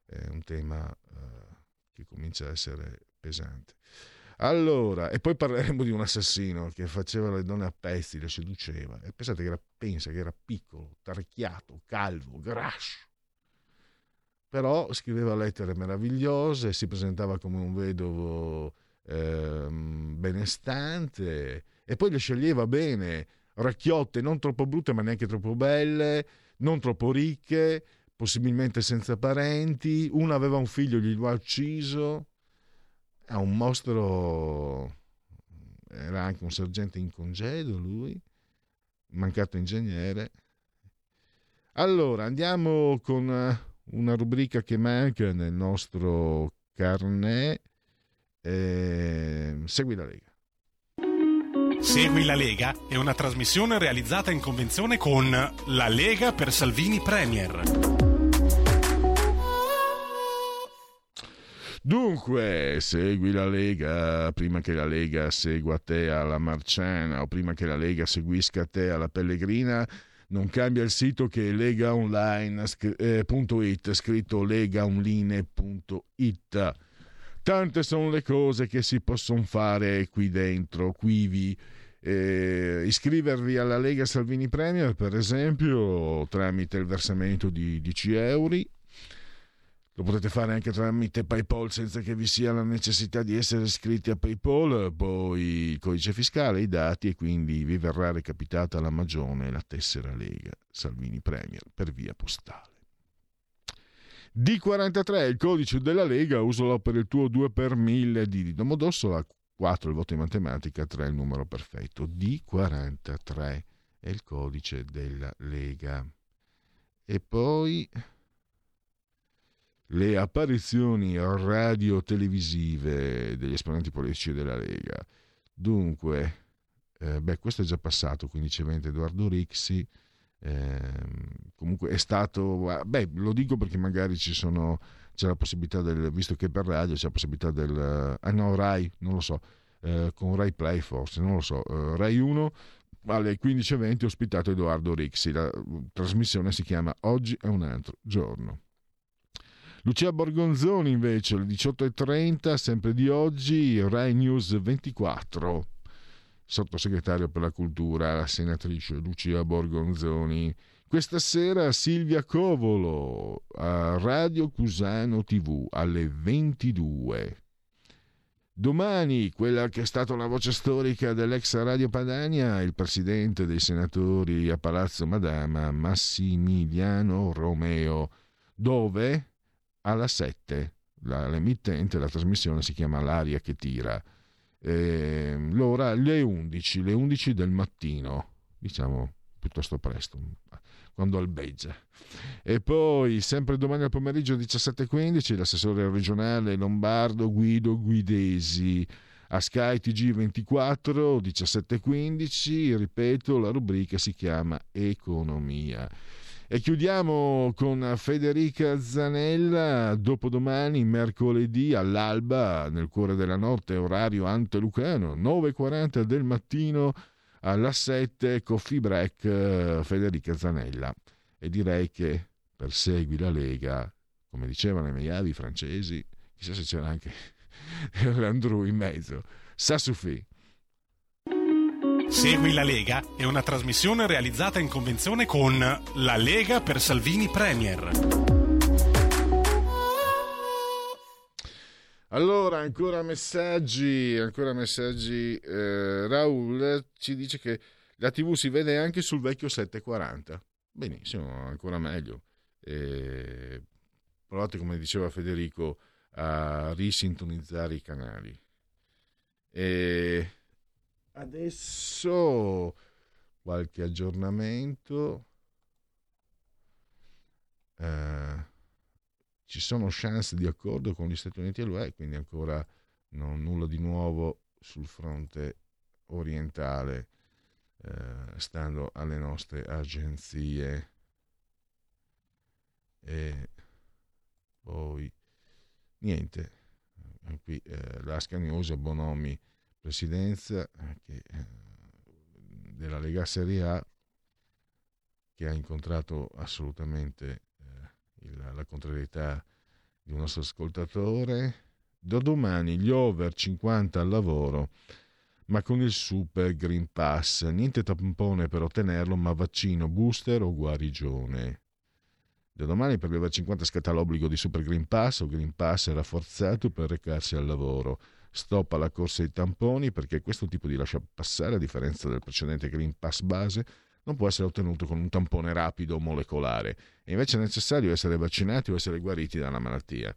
Speaker 2: è un tema uh, che comincia a essere pesante. Allora, e poi parleremo di un assassino che faceva le donne a pezzi, le seduceva. E pensate che era, pensa che era piccolo, tarchiato, calvo, grasso però scriveva lettere meravigliose, si presentava come un vedovo eh, benestante e poi le sceglieva bene, racchiotte non troppo brutte ma neanche troppo belle, non troppo ricche, possibilmente senza parenti, una aveva un figlio, gli lo ha ucciso, è un mostro, era anche un sergente in congedo lui, mancato ingegnere. Allora andiamo con una rubrica che manca nel nostro carnet. Eh, segui la Lega.
Speaker 4: Segui la Lega è una trasmissione realizzata in convenzione con La Lega per Salvini Premier.
Speaker 2: Dunque, segui la Lega prima che la Lega segua te alla Marciana o prima che la Lega seguisca te alla Pellegrina non cambia il sito che è legaonline.it, eh, scritto legaonline.it. Tante sono le cose che si possono fare qui dentro, qui vi eh, iscrivervi alla Lega Salvini Premier, per esempio, tramite il versamento di 10 euro lo potete fare anche tramite PayPal senza che vi sia la necessità di essere iscritti a PayPal, poi il codice fiscale, i dati e quindi vi verrà recapitata la magione la tessera Lega Salvini Premier per via postale. D43 il codice della Lega, usalo per il tuo 2 per 1000 di Domodossola, 4 il voto in matematica, 3 il numero perfetto. D43 è il codice della Lega. E poi le apparizioni radio-televisive degli esponenti politici della Lega. Dunque, eh, beh, questo è già passato, quindi c'è Edoardo Rixi. Eh, comunque è stato, beh, lo dico perché magari ci sono, c'è la possibilità del, visto che per radio c'è la possibilità del, ah no, Rai, non lo so, eh, con Rai Play forse, non lo so, eh, Rai 1 alle 15.20 ho ospitato Edoardo Rixi, la trasmissione si chiama Oggi è un altro giorno. Lucia Borgonzoni invece alle 18.30, sempre di oggi, Rai News 24, sottosegretario per la cultura, la senatrice Lucia Borgonzoni. Questa sera Silvia Covolo a Radio Cusano TV alle 22. Domani, quella che è stata la voce storica dell'ex Radio Padania, il presidente dei senatori a Palazzo Madama, Massimiliano Romeo, dove alla 7 la, l'emittente, la trasmissione si chiama L'aria che tira. Eh, l'ora le 11, le 11 del mattino, diciamo piuttosto presto, quando albeggia. E poi, sempre domani al pomeriggio 17.15, l'assessore regionale lombardo Guido Guidesi a Sky TG24 17.15, ripeto, la rubrica si chiama Economia. E chiudiamo con Federica Zanella, dopodomani, mercoledì all'alba, nel cuore della notte, orario antelucano, 9.40 del mattino alla 7, coffee break, Federica Zanella. E direi che persegui la Lega, come dicevano i miei avi francesi, chissà se c'era anche l'Andrew in mezzo. Sassufi.
Speaker 13: Segui la Lega è una trasmissione realizzata in convenzione con La Lega per Salvini Premier.
Speaker 2: Allora, ancora messaggi, ancora messaggi. Eh, Raul ci dice che la TV si vede anche sul vecchio 740. Benissimo, ancora meglio. Eh, provate, come diceva Federico, a risintonizzare i canali. E Adesso qualche aggiornamento. Eh, ci sono chance di accordo con gli Stati Uniti e l'UE, quindi ancora non, nulla di nuovo sul fronte orientale, eh, stando alle nostre agenzie. E poi niente, qui eh, l'Asca News Bonomi presidenza eh, che, eh, della Lega Serie A che ha incontrato assolutamente eh, il, la contrarietà di un nostro ascoltatore. Da domani gli over 50 al lavoro, ma con il super Green Pass. Niente tampone per ottenerlo, ma vaccino, booster o guarigione. Da domani per gli over 50 scatta l'obbligo di super Green Pass o Green Pass rafforzato per recarsi al lavoro stop alla corsa ai tamponi perché questo tipo di lascia passare, a differenza del precedente Green Pass base, non può essere ottenuto con un tampone rapido o molecolare, e invece è necessario essere vaccinati o essere guariti da una malattia.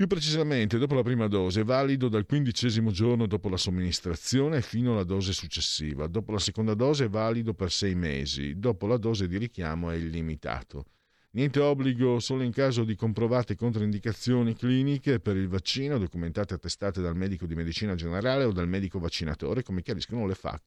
Speaker 2: Più precisamente, dopo la prima dose è valido dal quindicesimo giorno dopo la somministrazione fino alla dose successiva. Dopo la seconda dose è valido per sei mesi. Dopo la dose di richiamo è illimitato. Niente obbligo solo in caso di comprovate controindicazioni cliniche per il vaccino documentate e attestate dal medico di medicina generale o dal medico vaccinatore, come chiariscono le FAC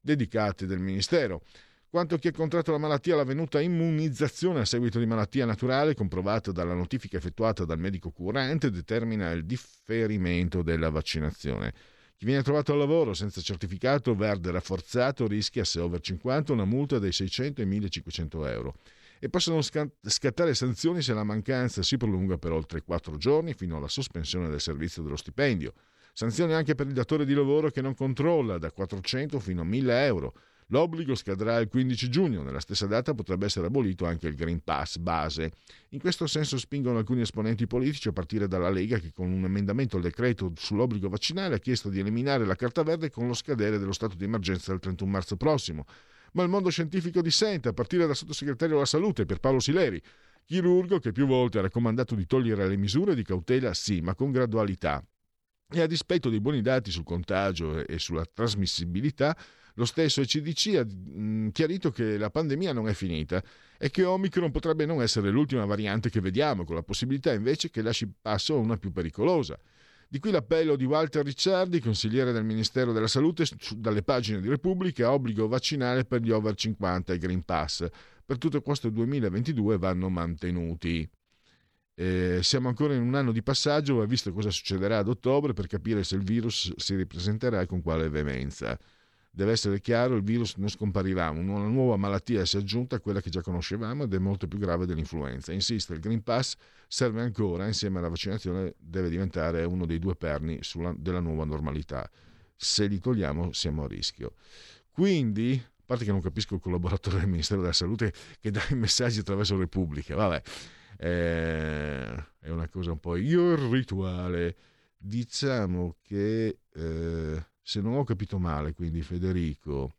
Speaker 2: dedicate del Ministero. Quanto chi ha contratto la malattia, la venuta immunizzazione a seguito di malattia naturale, comprovata dalla notifica effettuata dal medico curante, determina il differimento della vaccinazione. Chi viene trovato al lavoro senza certificato verde rafforzato rischia, se over 50, una multa dai 600 ai 1500 euro e possono scattare sanzioni se la mancanza si prolunga per oltre 4 giorni fino alla sospensione del servizio dello stipendio. Sanzioni anche per il datore di lavoro che non controlla da 400 fino a 1000 euro. L'obbligo scadrà il 15 giugno, nella stessa data potrebbe essere abolito anche il Green Pass base. In questo senso spingono alcuni esponenti politici a partire dalla Lega che con un emendamento al decreto sull'obbligo vaccinale ha chiesto di eliminare la carta verde con lo scadere dello stato di emergenza del 31 marzo prossimo ma il mondo scientifico dissente, a partire dal sottosegretario alla salute Pierpaolo Sileri, chirurgo che più volte ha raccomandato di togliere le misure di cautela sì, ma con gradualità. E a dispetto dei buoni dati sul contagio e sulla trasmissibilità, lo stesso ECDC ha mm, chiarito che la pandemia non è finita e che Omicron potrebbe non essere l'ultima variante che vediamo, con la possibilità invece che lasci passo a una più pericolosa. Di qui l'appello di Walter Ricciardi, consigliere del Ministero della Salute, dalle pagine di Repubblica, obbligo vaccinale per gli over 50 e Green Pass. Per tutto questo 2022 vanno mantenuti. Eh, siamo ancora in un anno di passaggio, va visto cosa succederà ad ottobre per capire se il virus si ripresenterà e con quale veemenza. Deve essere chiaro, il virus non scomparirà, una nuova malattia si è aggiunta a quella che già conoscevamo ed è molto più grave dell'influenza. Insiste, il Green Pass serve ancora, insieme alla vaccinazione deve diventare uno dei due perni sulla, della nuova normalità. Se li togliamo siamo a rischio. Quindi, a parte che non capisco il collaboratore del Ministero della Salute che dà i messaggi attraverso Repubblica, vabbè, eh, è una cosa un po' irrituale. Diciamo che... Eh, se non ho capito male, quindi Federico,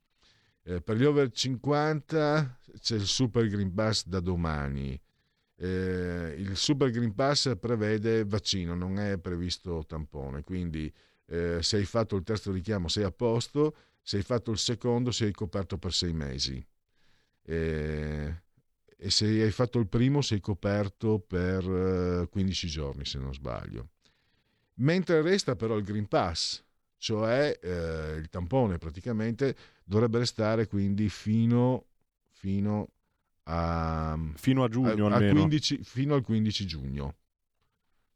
Speaker 2: eh, per gli over 50 c'è il Super Green Pass da domani. Eh, il Super Green Pass prevede vaccino, non è previsto tampone, quindi eh, se hai fatto il terzo richiamo sei a posto, se hai fatto il secondo sei coperto per sei mesi eh, e se hai fatto il primo sei coperto per 15 eh, giorni se non sbaglio. Mentre resta però il Green Pass, cioè eh, il tampone praticamente dovrebbe restare quindi fino, fino a,
Speaker 4: fino a giugno
Speaker 2: a,
Speaker 4: a
Speaker 2: 15, fino al 15 giugno.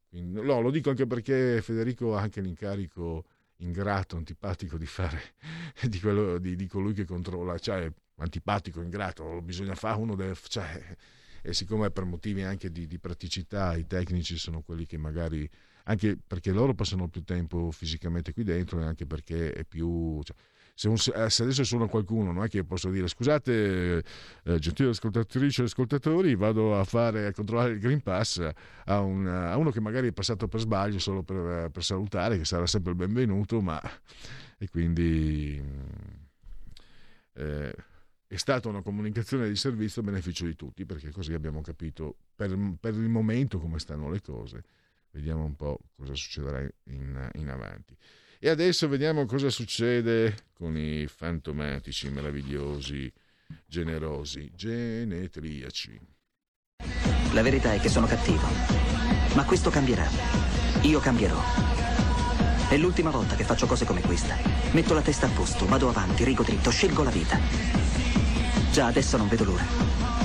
Speaker 2: Quindi, no, lo dico anche perché Federico ha anche l'incarico ingrato, antipatico di fare di, quello, di, di colui che controlla, cioè antipatico, ingrato, bisogna fare uno deve, cioè, e siccome per motivi anche di, di praticità i tecnici sono quelli che magari anche perché loro passano più tempo fisicamente qui dentro e anche perché è più... Cioè, se, un, eh, se, adesso suona qualcuno, non è che posso dire scusate, eh, gentili ascoltatrici e ascoltatori, vado a fare a controllare il Green Pass a, un, a uno che magari è passato per sbaglio solo per, per, salutare, che sarà sempre il benvenuto, ma e quindi eh, è stata una comunicazione di servizio a beneficio di tutti, perché così abbiamo capito per, per il momento come stanno le cose. Vediamo un po' cosa succederà in, in avanti. E adesso vediamo cosa succede con i fantomatici, meravigliosi, generosi, genetriaci.
Speaker 14: La verità è che sono cattivo, ma questo cambierà. Io cambierò. È l'ultima volta che faccio cose come questa. Metto la testa a posto, vado avanti, rigo dritto, scelgo la vita. Già adesso non vedo l'ora.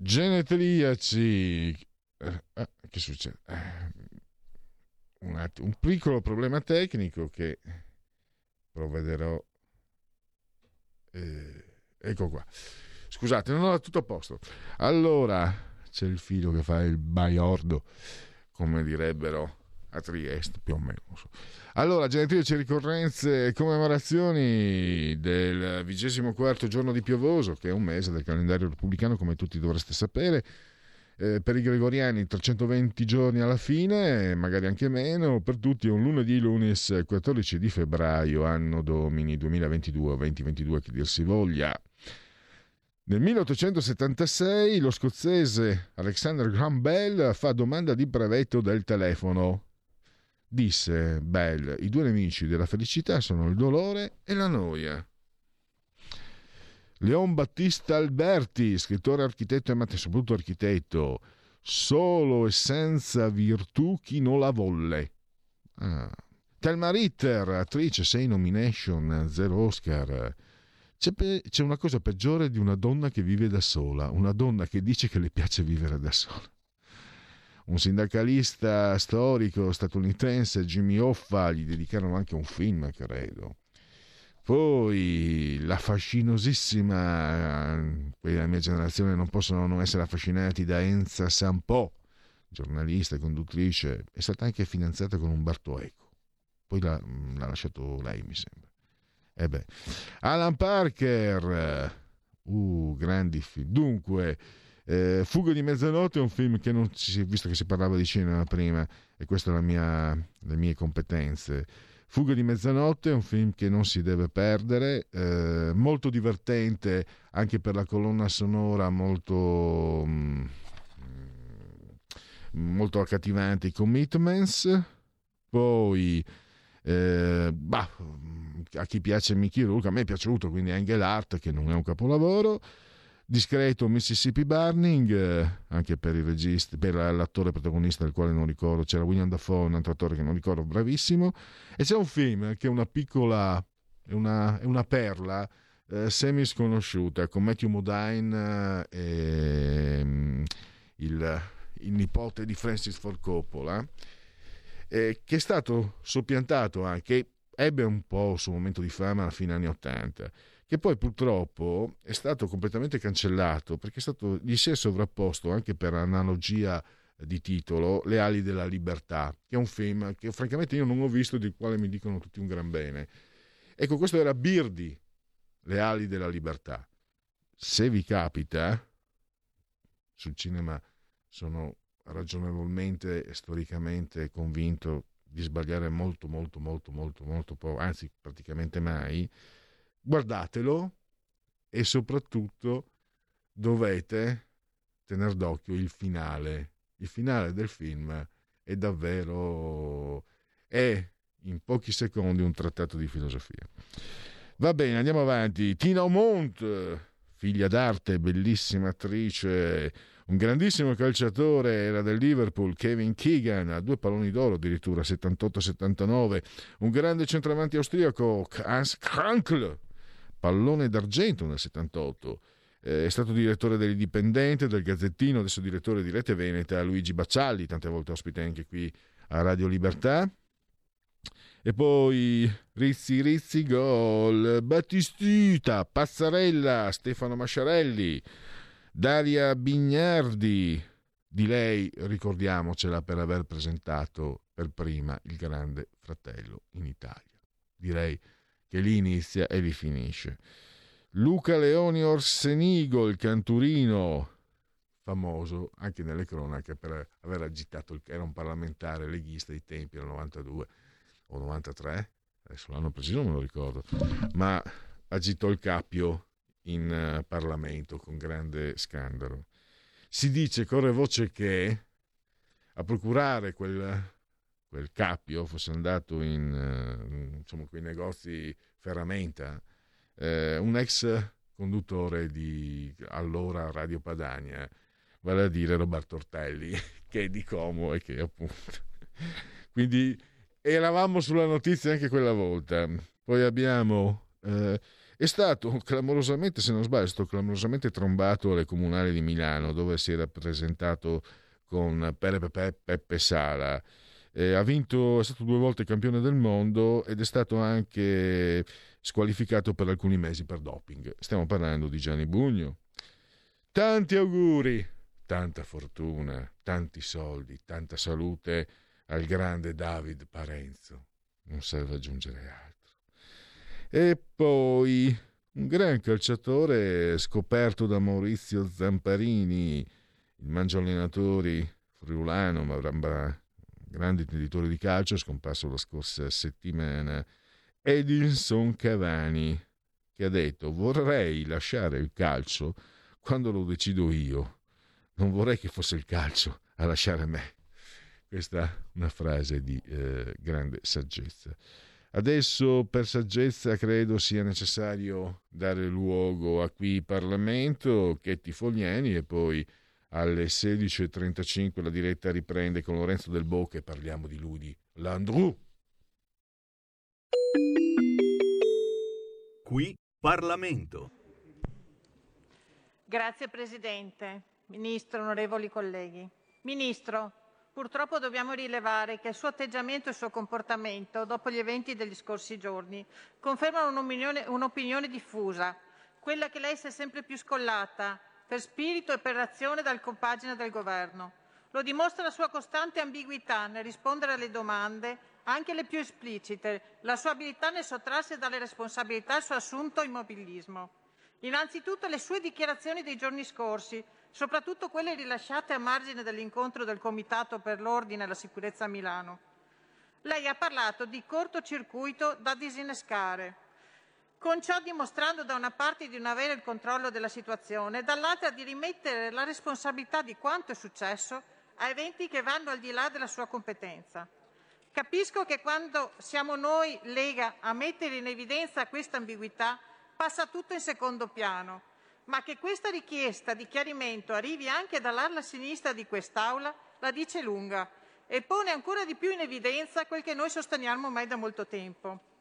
Speaker 2: Genetriaci. Eh, che succede? Eh, un, attimo, un piccolo problema tecnico che provvederò. Eh, ecco qua. Scusate, non ho tutto a posto. Allora, c'è il figlio che fa il baiordo, come direbbero a Trieste, più o meno. Allora, genetrici ricorrenze e commemorazioni del vigesimo quarto giorno di piovoso, che è un mese del calendario repubblicano, come tutti dovreste sapere. Eh, per i gregoriani 320 giorni alla fine, magari anche meno, per tutti è un lunedì, lunes 14 di febbraio, anno domini 2022 o 2022 che dir si voglia. Nel 1876 lo scozzese Alexander Graham Bell fa domanda di brevetto del telefono disse Bell, i due nemici della felicità sono il dolore e la noia. Leon Battista Alberti, scrittore, architetto e soprattutto architetto, solo e senza virtù chi non la volle. Ah. Thelma Ritter, attrice, 6 nomination, 0 Oscar. C'è, pe- c'è una cosa peggiore di una donna che vive da sola, una donna che dice che le piace vivere da sola un sindacalista storico statunitense, Jimmy Hoffa, gli dedicarono anche un film, credo. Poi la fascinosissima, quelli della mia generazione non possono non essere affascinati da Enza Sampo, giornalista e conduttrice, è stata anche finanziata con un Bartoeco. Poi l'ha, l'ha lasciato lei, mi sembra. E beh. Alan Parker, uh, grandi film. Dunque, eh, Fuga di mezzanotte è un film che non si, visto che si parlava di cinema prima, e queste sono le mie competenze. Fuga di mezzanotte è un film che non si deve perdere, eh, molto divertente anche per la colonna sonora, molto... Mm, molto accattivante i Commitments, poi eh, bah, a chi piace Mickey Rourke, a me è piaciuto, quindi Angel Art che non è un capolavoro, discreto Mississippi Burning, eh, anche per il regista, per l'attore protagonista del quale non ricordo, c'era William Dafoe, un altro attore che non ricordo, bravissimo, e c'è un film che è una piccola, è una, è una perla, eh, semi sconosciuta con Matthew Modine eh, e um, il, il, nipote di Francis Ford Coppola eh, che è stato soppiantato anche ebbe un po' il suo momento di fama alla fine anni 80 che poi purtroppo è stato completamente cancellato perché stato, gli si è sovrapposto anche per analogia di titolo Le ali della libertà che è un film che francamente io non ho visto di quale mi dicono tutti un gran bene ecco questo era Birdi le ali della libertà. Se vi capita, sul cinema sono ragionevolmente e storicamente convinto di sbagliare molto, molto, molto, molto, molto anzi praticamente mai, guardatelo e soprattutto dovete tenere d'occhio il finale. Il finale del film è davvero... è in pochi secondi un trattato di filosofia. Va bene, andiamo avanti. Tina Mont, figlia d'arte, bellissima attrice, un grandissimo calciatore, era del Liverpool, Kevin Keegan, ha due palloni d'oro addirittura, 78-79, un grande centravanti austriaco, Hans Krankl, pallone d'argento nel 78. Eh, è stato direttore dell'Indipendente, del Gazzettino, adesso direttore di Rete Veneta, Luigi Baccialli, tante volte ospite anche qui a Radio Libertà. E poi Rizzi Rizzi gol, Battistita, Pazzarella, Stefano Masciarelli, Daria Bignardi. Di lei ricordiamocela per aver presentato per prima il Grande Fratello in Italia. Direi che lì inizia e lì finisce. Luca Leoni Orsenigo, il canturino, famoso anche nelle cronache per aver agitato, il, era un parlamentare leghista ai tempi, del 92 o 93, adesso l'anno preciso non me lo ricordo, ma agitò il cappio in uh, Parlamento con grande scandalo. Si dice, corre voce che a procurare quel, quel cappio fosse andato in uh, insomma, quei negozi ferramenta eh, un ex conduttore di allora Radio Padania, vale a dire Roberto Ortelli, che è di Como e che appunto... Quindi eravamo sulla notizia anche quella volta. Poi abbiamo... Eh, è stato clamorosamente, se non sbaglio, è stato clamorosamente trombato alle comunali di Milano, dove si era presentato con Peppe Peppe Sala. Eh, ha vinto, è stato due volte campione del mondo ed è stato anche squalificato per alcuni mesi per doping. Stiamo parlando di Gianni Bugno. Tanti auguri, tanta fortuna, tanti soldi, tanta salute al grande David Parenzo. Non serve aggiungere altro. E poi un gran calciatore scoperto da Maurizio Zamparini, il mangio allenatori friulano, ma grande intenditore di calcio, scomparso la scorsa settimana, Edinson Cavani, che ha detto vorrei lasciare il calcio quando lo decido io, non vorrei che fosse il calcio a lasciare me. Questa è una frase di eh, grande saggezza. Adesso per saggezza credo sia necessario dare luogo a qui Parlamento, Chetti Fogliani e poi alle 16.35 la diretta riprende con Lorenzo Del Bocca e parliamo di lui, di Landru.
Speaker 15: Qui Parlamento.
Speaker 16: Grazie Presidente, Ministro, onorevoli colleghi. Ministro, Purtroppo dobbiamo rilevare che il suo atteggiamento e il suo comportamento, dopo gli eventi degli scorsi giorni, confermano un'opinione, un'opinione diffusa, quella che lei si è sempre più scollata, per spirito e per azione dal compagine del Governo. Lo dimostra la sua costante ambiguità nel rispondere alle domande, anche le più esplicite, la sua abilità nel sottrarsi dalle responsabilità e il suo assunto immobilismo. Innanzitutto le sue dichiarazioni dei giorni scorsi, soprattutto quelle rilasciate a margine dell'incontro del Comitato per l'Ordine e la Sicurezza a Milano. Lei ha parlato di cortocircuito da disinnescare, con ciò dimostrando da una parte di non avere il controllo della situazione e dall'altra di rimettere la responsabilità di quanto è successo a eventi che vanno al di là della sua competenza. Capisco che quando siamo noi, Lega, a mettere in evidenza questa ambiguità, passa tutto in secondo piano, ma che questa richiesta di chiarimento arrivi anche dall'ala sinistra di quest'Aula la dice lunga e pone ancora di più in evidenza quel che noi sosteniamo ormai da molto tempo.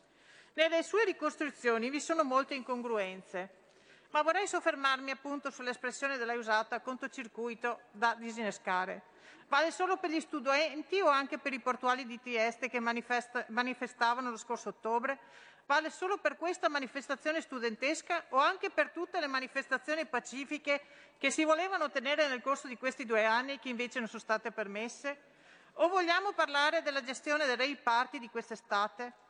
Speaker 16: Nelle sue ricostruzioni vi sono molte incongruenze, ma vorrei soffermarmi appunto sull'espressione della usata controcircuito da disinnescare. Vale solo per gli studenti o anche per i portuali di Trieste che manifestavano lo scorso ottobre? Vale solo per questa manifestazione studentesca o anche per tutte le manifestazioni pacifiche che si volevano tenere nel corso di questi due anni e che invece non sono state permesse? O vogliamo parlare della gestione dei rave party di quest'estate?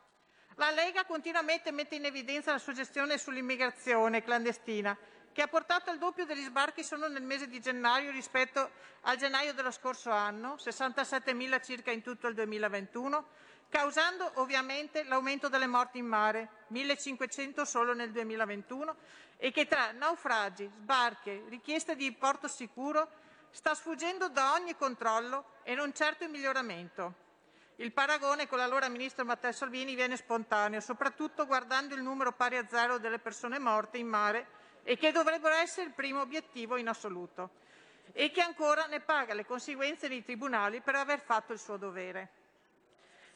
Speaker 16: La Lega continuamente mette in evidenza la sua gestione sull'immigrazione clandestina, che ha portato al doppio degli sbarchi solo nel mese di gennaio rispetto al gennaio dello scorso anno, 67.000 circa in tutto il 2021, causando ovviamente l'aumento delle morti in mare, 1.500 solo nel 2021, e che tra naufragi, sbarche, richieste di porto sicuro sta sfuggendo da ogni controllo e non certo in miglioramento. Il paragone con l'allora ministro Matteo Salvini viene spontaneo, soprattutto guardando il numero pari a zero delle persone morte in mare e che dovrebbero essere il primo obiettivo in assoluto e che ancora ne paga le conseguenze nei tribunali per aver fatto il suo dovere.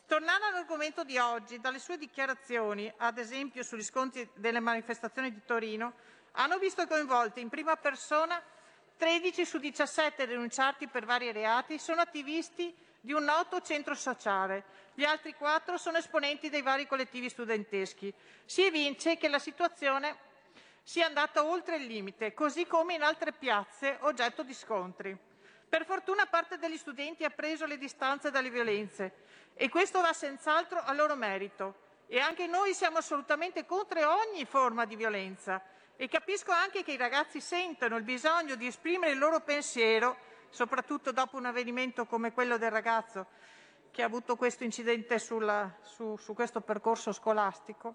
Speaker 16: Tornando all'argomento di oggi, dalle sue dichiarazioni, ad esempio sugli scontri delle manifestazioni di Torino, hanno visto coinvolti in prima persona 13 su 17 denunciati per vari reati sono attivisti di un noto centro sociale, gli altri quattro sono esponenti dei vari collettivi studenteschi. Si evince che la situazione sia andata oltre il limite, così come in altre piazze oggetto di scontri. Per fortuna parte degli studenti ha preso le distanze dalle violenze e questo va senz'altro a loro merito. E anche noi siamo assolutamente contro ogni forma di violenza, e capisco anche che i ragazzi sentono il bisogno di esprimere il loro pensiero, soprattutto dopo un avvenimento come quello del ragazzo che ha avuto questo incidente sulla, su, su, questo percorso scolastico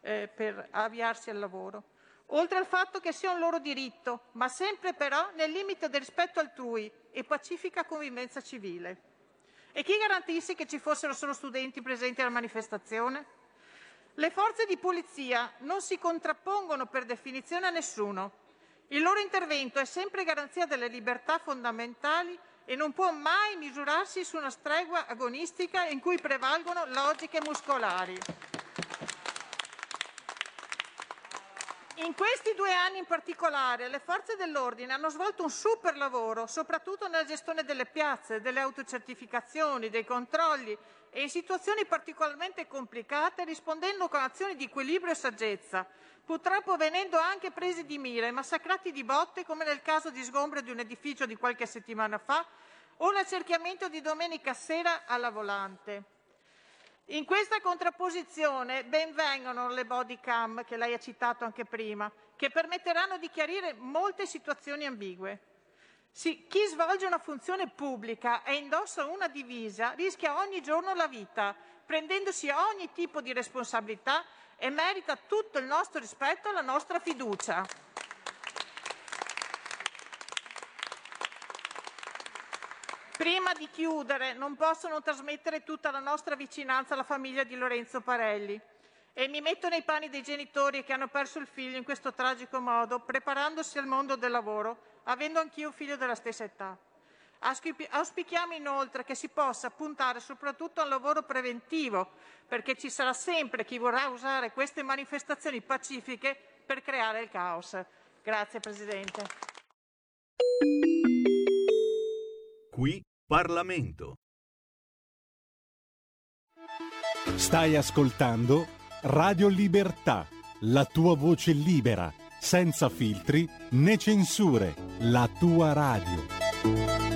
Speaker 16: eh, per avviarsi al lavoro. Oltre al fatto che sia un loro diritto, ma sempre però nel limite del rispetto altrui e pacifica convivenza civile. E chi garantisse che ci fossero solo studenti presenti alla manifestazione? Le forze di polizia non si contrappongono per definizione a nessuno. Il loro intervento è sempre garanzia delle libertà fondamentali e non può mai misurarsi su una stregua agonistica in cui prevalgono logiche muscolari. In questi due anni in particolare le forze dell'ordine hanno svolto un super lavoro, soprattutto nella gestione delle piazze, delle autocertificazioni, dei controlli e in situazioni particolarmente complicate rispondendo con azioni di equilibrio e saggezza, purtroppo venendo anche presi di mira e massacrati di botte come nel caso di sgombro di un edificio di qualche settimana fa o l'accerchiamento di domenica sera alla volante. In questa contrapposizione ben vengano le body cam che lei ha citato anche prima, che permetteranno di chiarire molte situazioni ambigue. Sì, chi svolge una funzione pubblica e indossa una divisa rischia ogni giorno la vita, prendendosi ogni tipo di responsabilità e merita tutto il nostro rispetto e la nostra fiducia. Prima di chiudere, non posso non trasmettere tutta la nostra vicinanza alla famiglia di Lorenzo Parelli e mi metto nei panni dei genitori che hanno perso il figlio in questo tragico modo, preparandosi al mondo del lavoro, avendo anch'io un figlio della stessa età. Auspichiamo inoltre che si possa puntare soprattutto al lavoro preventivo, perché ci sarà sempre chi vorrà usare queste manifestazioni pacifiche per creare il caos. Grazie Presidente.
Speaker 15: Qui Parlamento.
Speaker 17: Stai ascoltando Radio Libertà, la tua voce libera, senza filtri né censure, la tua radio.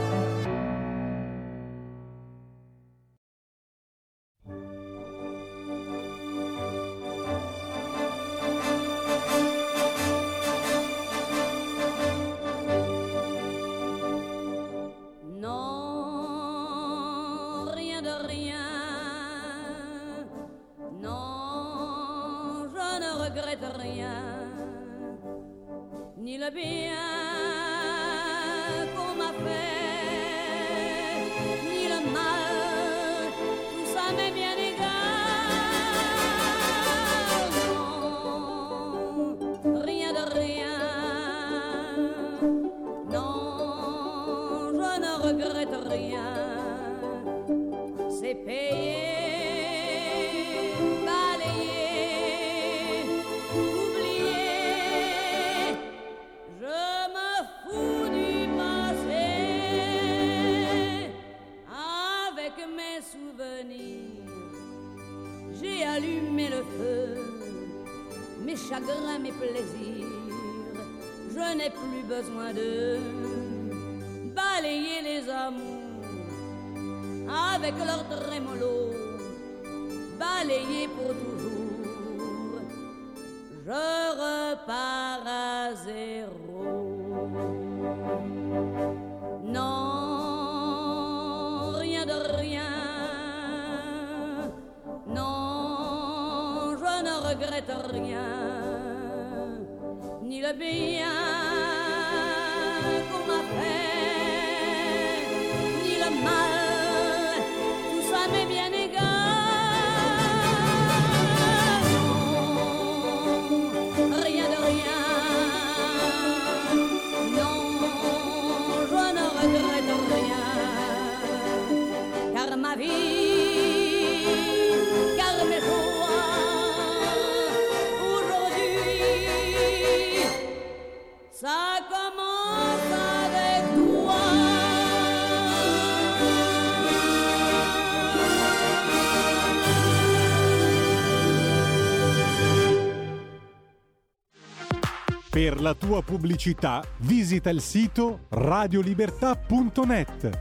Speaker 18: J'ai allumé le feu, mes chagrins, mes plaisirs. Je n'ai plus besoin de balayer les amours avec leur trémolo, balayer pour toujours. be
Speaker 17: Per la tua pubblicità visita il sito radiolibertà.net.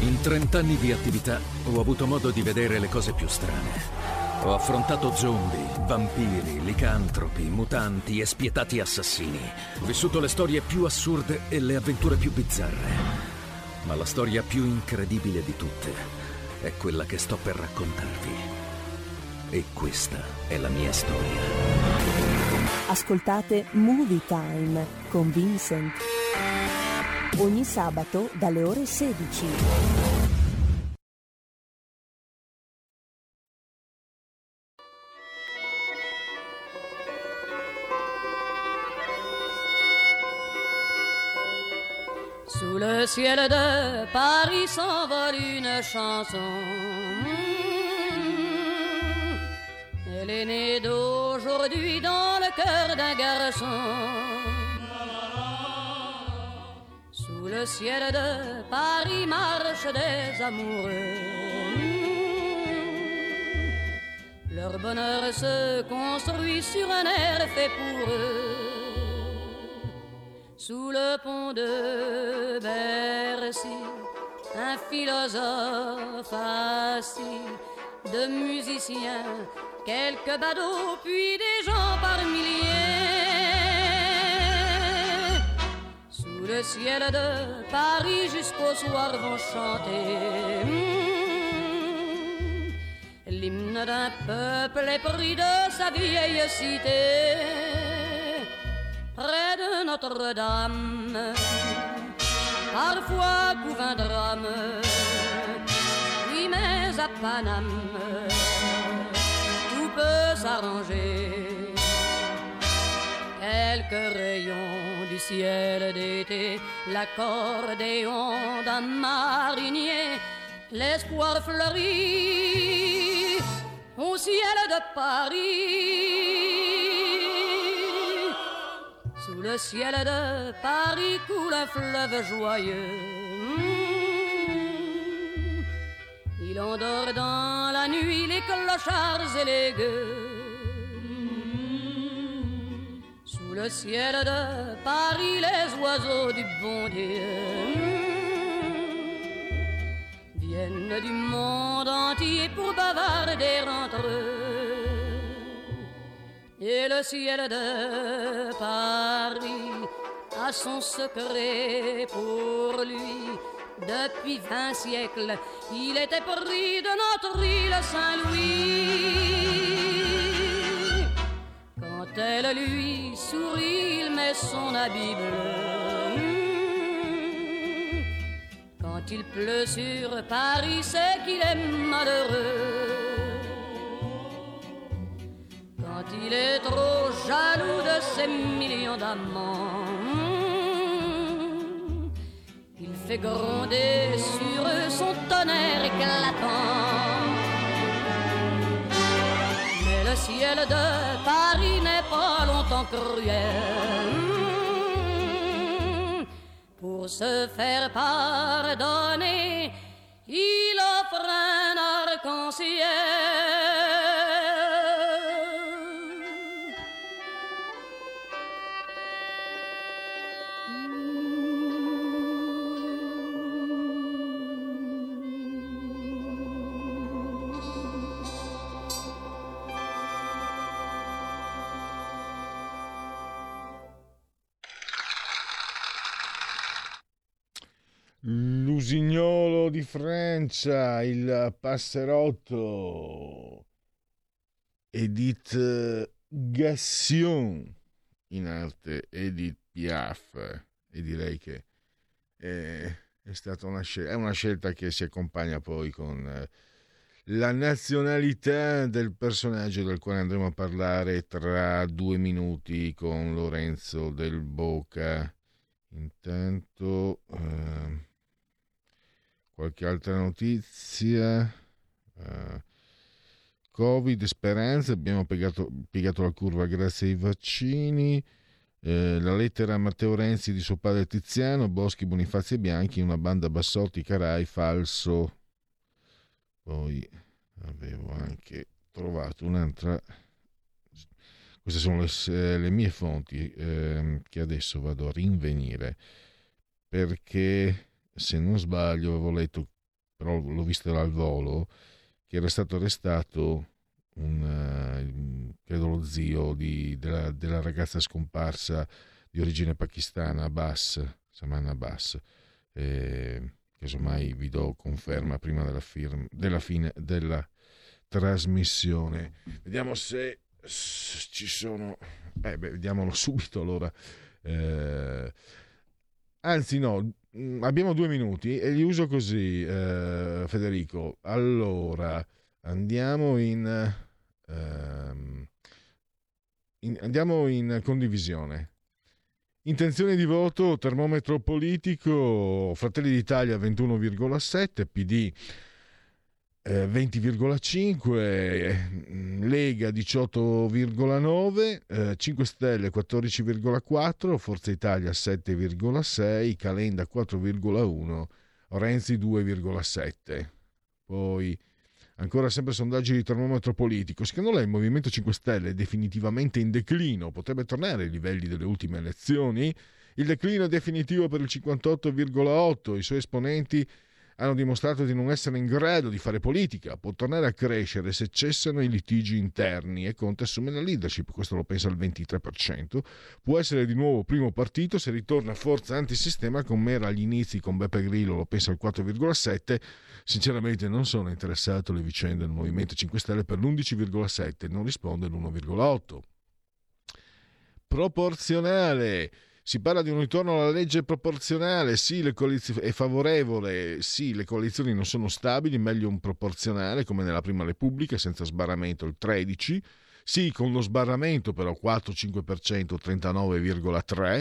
Speaker 19: In 30 anni di attività ho avuto modo di vedere le cose più strane. Ho affrontato zombie, vampiri, licantropi, mutanti e spietati assassini. Ho vissuto le storie più assurde e le avventure più bizzarre. Ma la storia più incredibile di tutte è quella che sto per raccontarvi. E questa è la mia storia.
Speaker 20: Ascoltate Movie Time con Vincent. Ogni sabato dalle ore 16.
Speaker 18: Sous le ciel de Paris s'envole une chanson. Elle est née d'aujourd'hui dans le cœur d'un garçon. Sous le ciel de Paris marchent des amoureux. Leur bonheur se construit sur un air fait pour eux. Sous le pont de Bercy, un philosophe assis, de musiciens, quelques badauds, puis des gens par milliers. Sous le ciel de Paris jusqu'au soir vont chanter hmm, l'hymne d'un peuple épris de sa vieille cité près de Notre-Dame. Parfois couvre un drame, oui, mais à Paname, tout peut s'arranger. Quelques rayons du ciel d'été, l'accordéon d'un marinier, l'espoir fleurit au ciel de Paris. Sous le ciel de Paris coule un fleuve joyeux. Hmm. Il endort dans la nuit les clochards et les gueux. Sous le ciel de Paris, les oiseaux du bon Dieu hmm, viennent du monde entier pour bavarder entre eux. Et le ciel de Paris a son secret pour lui. Depuis vingt siècles, il était pris de notre île Saint-Louis. Quand elle lui sourit, il met son habit bleu. Quand il pleut sur Paris, c'est qu'il est malheureux. Quand il est trop jaloux de ses millions d'amants, il fait gronder sur eux son tonnerre éclatant. Mais le ciel de Paris n'est pas longtemps cruel. Pour se faire pardonner, il offre un arc-en-ciel.
Speaker 2: L'usignolo di Francia, il passerotto, Edith Gassion, in arte Edith Piaf, e direi che è, è stata una scelta, è una scelta che si accompagna poi con eh, la nazionalità del personaggio del quale andremo a parlare tra due minuti con Lorenzo del Boca. Intanto... Eh, qualche altra notizia. Uh, Covid, speranza, abbiamo piegato, piegato, la curva grazie ai vaccini. Eh, la lettera a Matteo Renzi di suo padre Tiziano, Boschi, Bonifazzi e Bianchi, una banda Bassotti, Carai, falso. Poi avevo anche trovato un'altra. Queste sono le, le mie fonti eh, che adesso vado a rinvenire perché se non sbaglio, avevo letto, però l'ho visto al volo, che era stato arrestato un, uh, credo lo zio di, della, della, ragazza scomparsa di origine pakistana, Abbas, Saman Abbas, eh, casomai vi do conferma prima della, firma, della fine della trasmissione. Vediamo se ci sono... Eh beh, vediamolo subito allora. Eh, anzi no, Mm, abbiamo due minuti e li uso così, eh, Federico. Allora, andiamo in, ehm, in, andiamo in condivisione. Intenzione di voto, termometro politico, Fratelli d'Italia 21,7, PD 20,5, eh, Lega 18,9, eh, 5 Stelle 14,4, Forza Italia 7,6, Calenda 4,1, Renzi 2,7. Poi ancora sempre sondaggi di termometro politico. Secondo lei il Movimento 5 Stelle è definitivamente in declino? Potrebbe tornare ai livelli delle ultime elezioni? Il declino è definitivo per il 58,8, i suoi esponenti hanno dimostrato di non essere in grado di fare politica, può tornare a crescere se cessano i litigi interni. E Conte assume la leadership, questo lo pensa il 23%, può essere di nuovo primo partito se ritorna forza antisistema come era agli inizi con Beppe Grillo, lo pensa il 4,7%, sinceramente non sono interessato alle vicende del Movimento 5 Stelle per l'11,7%, non risponde l'1,8%. Proporzionale si parla di un ritorno alla legge proporzionale, sì, le coalizioni, è favorevole, sì, le coalizioni non sono stabili, meglio un proporzionale come nella prima Repubblica, senza sbarramento il 13, sì, con lo sbarramento però 4-5%, 39,3%,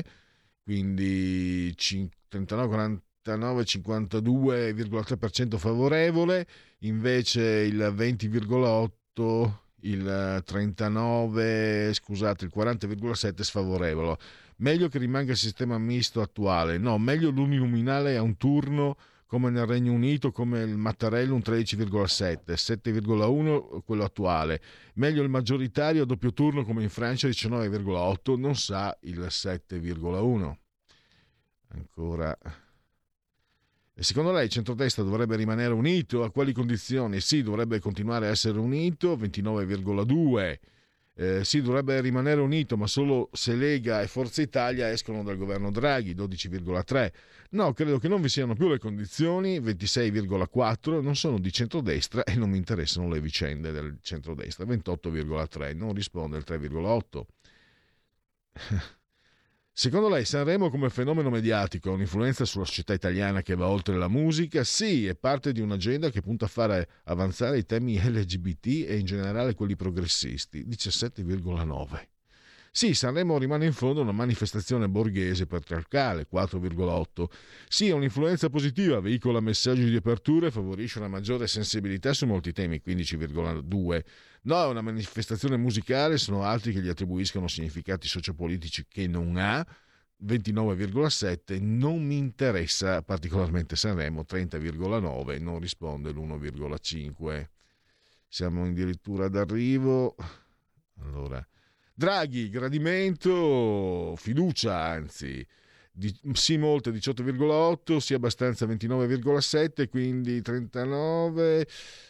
Speaker 2: quindi 39, 49, 52,3% favorevole, invece il 20,8%, il 39, scusate, il 40,7% sfavorevole meglio che rimanga il sistema misto attuale, no, meglio l'uninominale a un turno come nel Regno Unito, come il Mattarello un 13,7, 7,1 quello attuale, meglio il maggioritario a doppio turno come in Francia 19,8, non sa il 7,1. Ancora. E secondo lei il centrodestra dovrebbe rimanere unito? A quali condizioni? Sì, dovrebbe continuare a essere unito, 29,2 Eh, sì, dovrebbe rimanere unito, ma solo se Lega e Forza Italia escono dal governo Draghi, 12,3. No, credo che non vi siano più le condizioni, 26,4, non sono di centrodestra e non mi interessano le vicende del centrodestra, 28,3, non risponde il 3,8. Secondo lei Sanremo come fenomeno mediatico ha un'influenza sulla società italiana che va oltre la musica? Sì, è parte di un'agenda che punta a fare avanzare i temi LGBT e in generale quelli progressisti, 17,9. Sì, Sanremo rimane in fondo una manifestazione borghese patriarcale, 4,8. Sì, ha un'influenza positiva, veicola messaggi di apertura e favorisce una maggiore sensibilità su molti temi, 15,2. No, è una manifestazione musicale, sono altri che gli attribuiscono significati sociopolitici che non ha, 29,7 non mi interessa particolarmente Sanremo 30,9 non risponde l'1,5 siamo addirittura d'arrivo. Allora Draghi, gradimento, fiducia anzi, sì molte 18,8, sì abbastanza 29,7, quindi 39,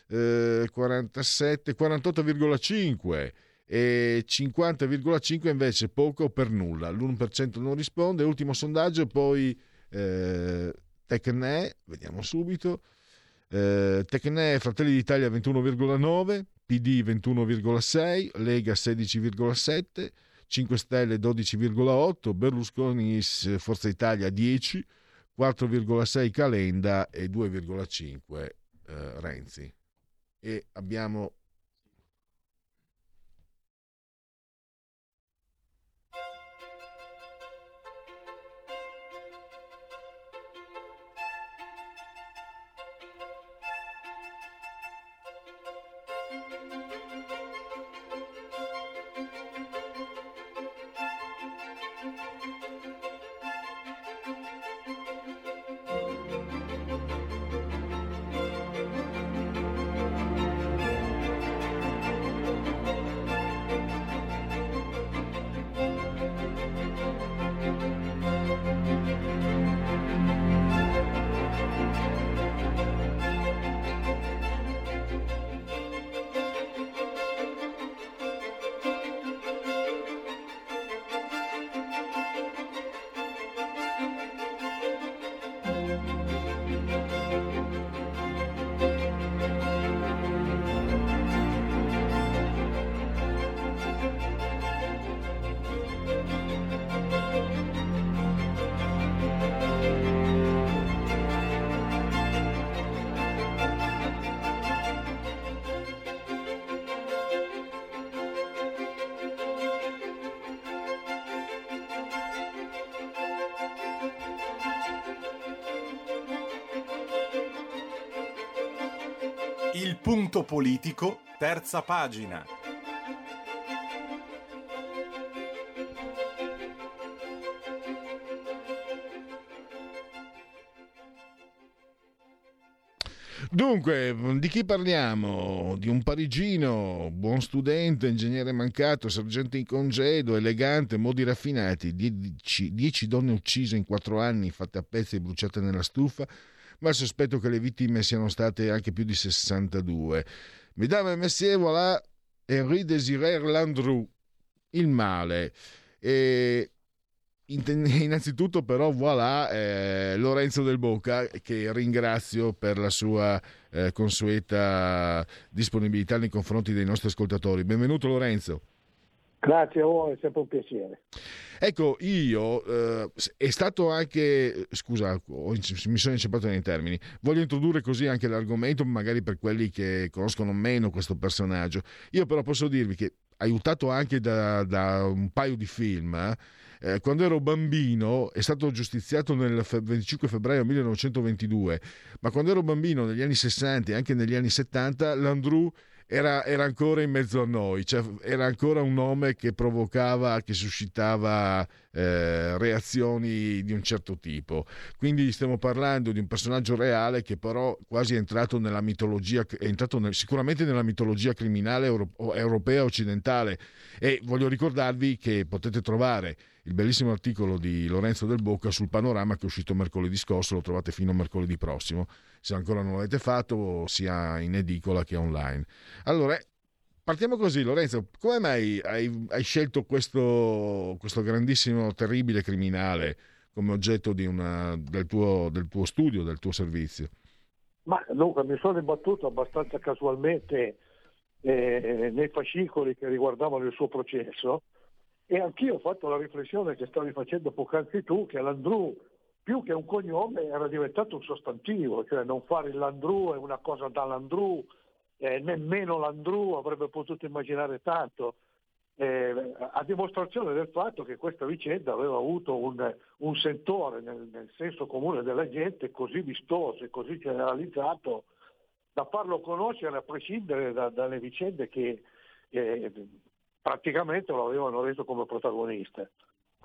Speaker 2: eh, 47, 48,5 e 50,5 invece poco per nulla, l'1% non risponde, ultimo sondaggio, poi eh, Tecne, vediamo subito, eh, Tecne Fratelli d'Italia 21,9, PD 21,6, Lega 16,7, 5 Stelle 12,8, Berlusconi Forza Italia 10, 4,6 Calenda e 2,5 eh, Renzi. E abbiamo
Speaker 4: politico, terza pagina.
Speaker 2: Dunque, di chi parliamo? Di un parigino, buon studente, ingegnere mancato, sergente in congedo, elegante, modi raffinati, 10 donne uccise in 4 anni, fatte a pezzi e bruciate nella stufa, ma sospetto che le vittime siano state anche più di 62. Mesdames et messieurs, voilà Henri Désiré Landru, il male. E innanzitutto però voilà eh, Lorenzo del Bocca che ringrazio per la sua eh, consueta disponibilità nei confronti dei nostri ascoltatori. Benvenuto Lorenzo.
Speaker 21: Grazie a voi, è sempre un piacere.
Speaker 2: Ecco, io eh, è stato anche, scusa, mi sono inceppato nei termini, voglio introdurre così anche l'argomento, magari per quelli che conoscono meno questo personaggio. Io però posso dirvi che, aiutato anche da, da un paio di film, eh, quando ero bambino, è stato giustiziato nel 25 febbraio 1922, ma quando ero bambino negli anni 60 e anche negli anni 70, l'Andrew era, era, ancora in mezzo a noi, cioè era ancora un nome che provocava, che suscitava eh, reazioni di un certo tipo. Quindi stiamo parlando di un personaggio reale che però quasi è entrato nella mitologia, è entrato nel, sicuramente nella mitologia criminale euro, europea occidentale e voglio ricordarvi che potete trovare il bellissimo articolo di Lorenzo del Bocca sul panorama che è uscito mercoledì scorso, lo trovate fino a mercoledì prossimo, se ancora non l'avete fatto sia in edicola che online. Allora, partiamo così, Lorenzo. Come mai hai, hai scelto questo, questo, grandissimo, terribile criminale come oggetto una, del, tuo, del, tuo, studio, del tuo servizio?
Speaker 21: Ma dunque, mi sono imbattuto abbastanza casualmente eh, nei fascicoli che riguardavano il suo processo e anch'io ho fatto la riflessione che stavi facendo poc'anzi tu, che l'Andrew più che un cognome era diventato un sostantivo, cioè non fare il Landru è una cosa da Landru, eh, nemmeno Landru avrebbe potuto immaginare tanto, eh, a dimostrazione del fatto che questa vicenda aveva avuto un, un sentore nel, nel, senso comune della gente così vistoso e così generalizzato da farlo conoscere a prescindere da, dalle vicende che eh, praticamente lo avevano reso come protagonista.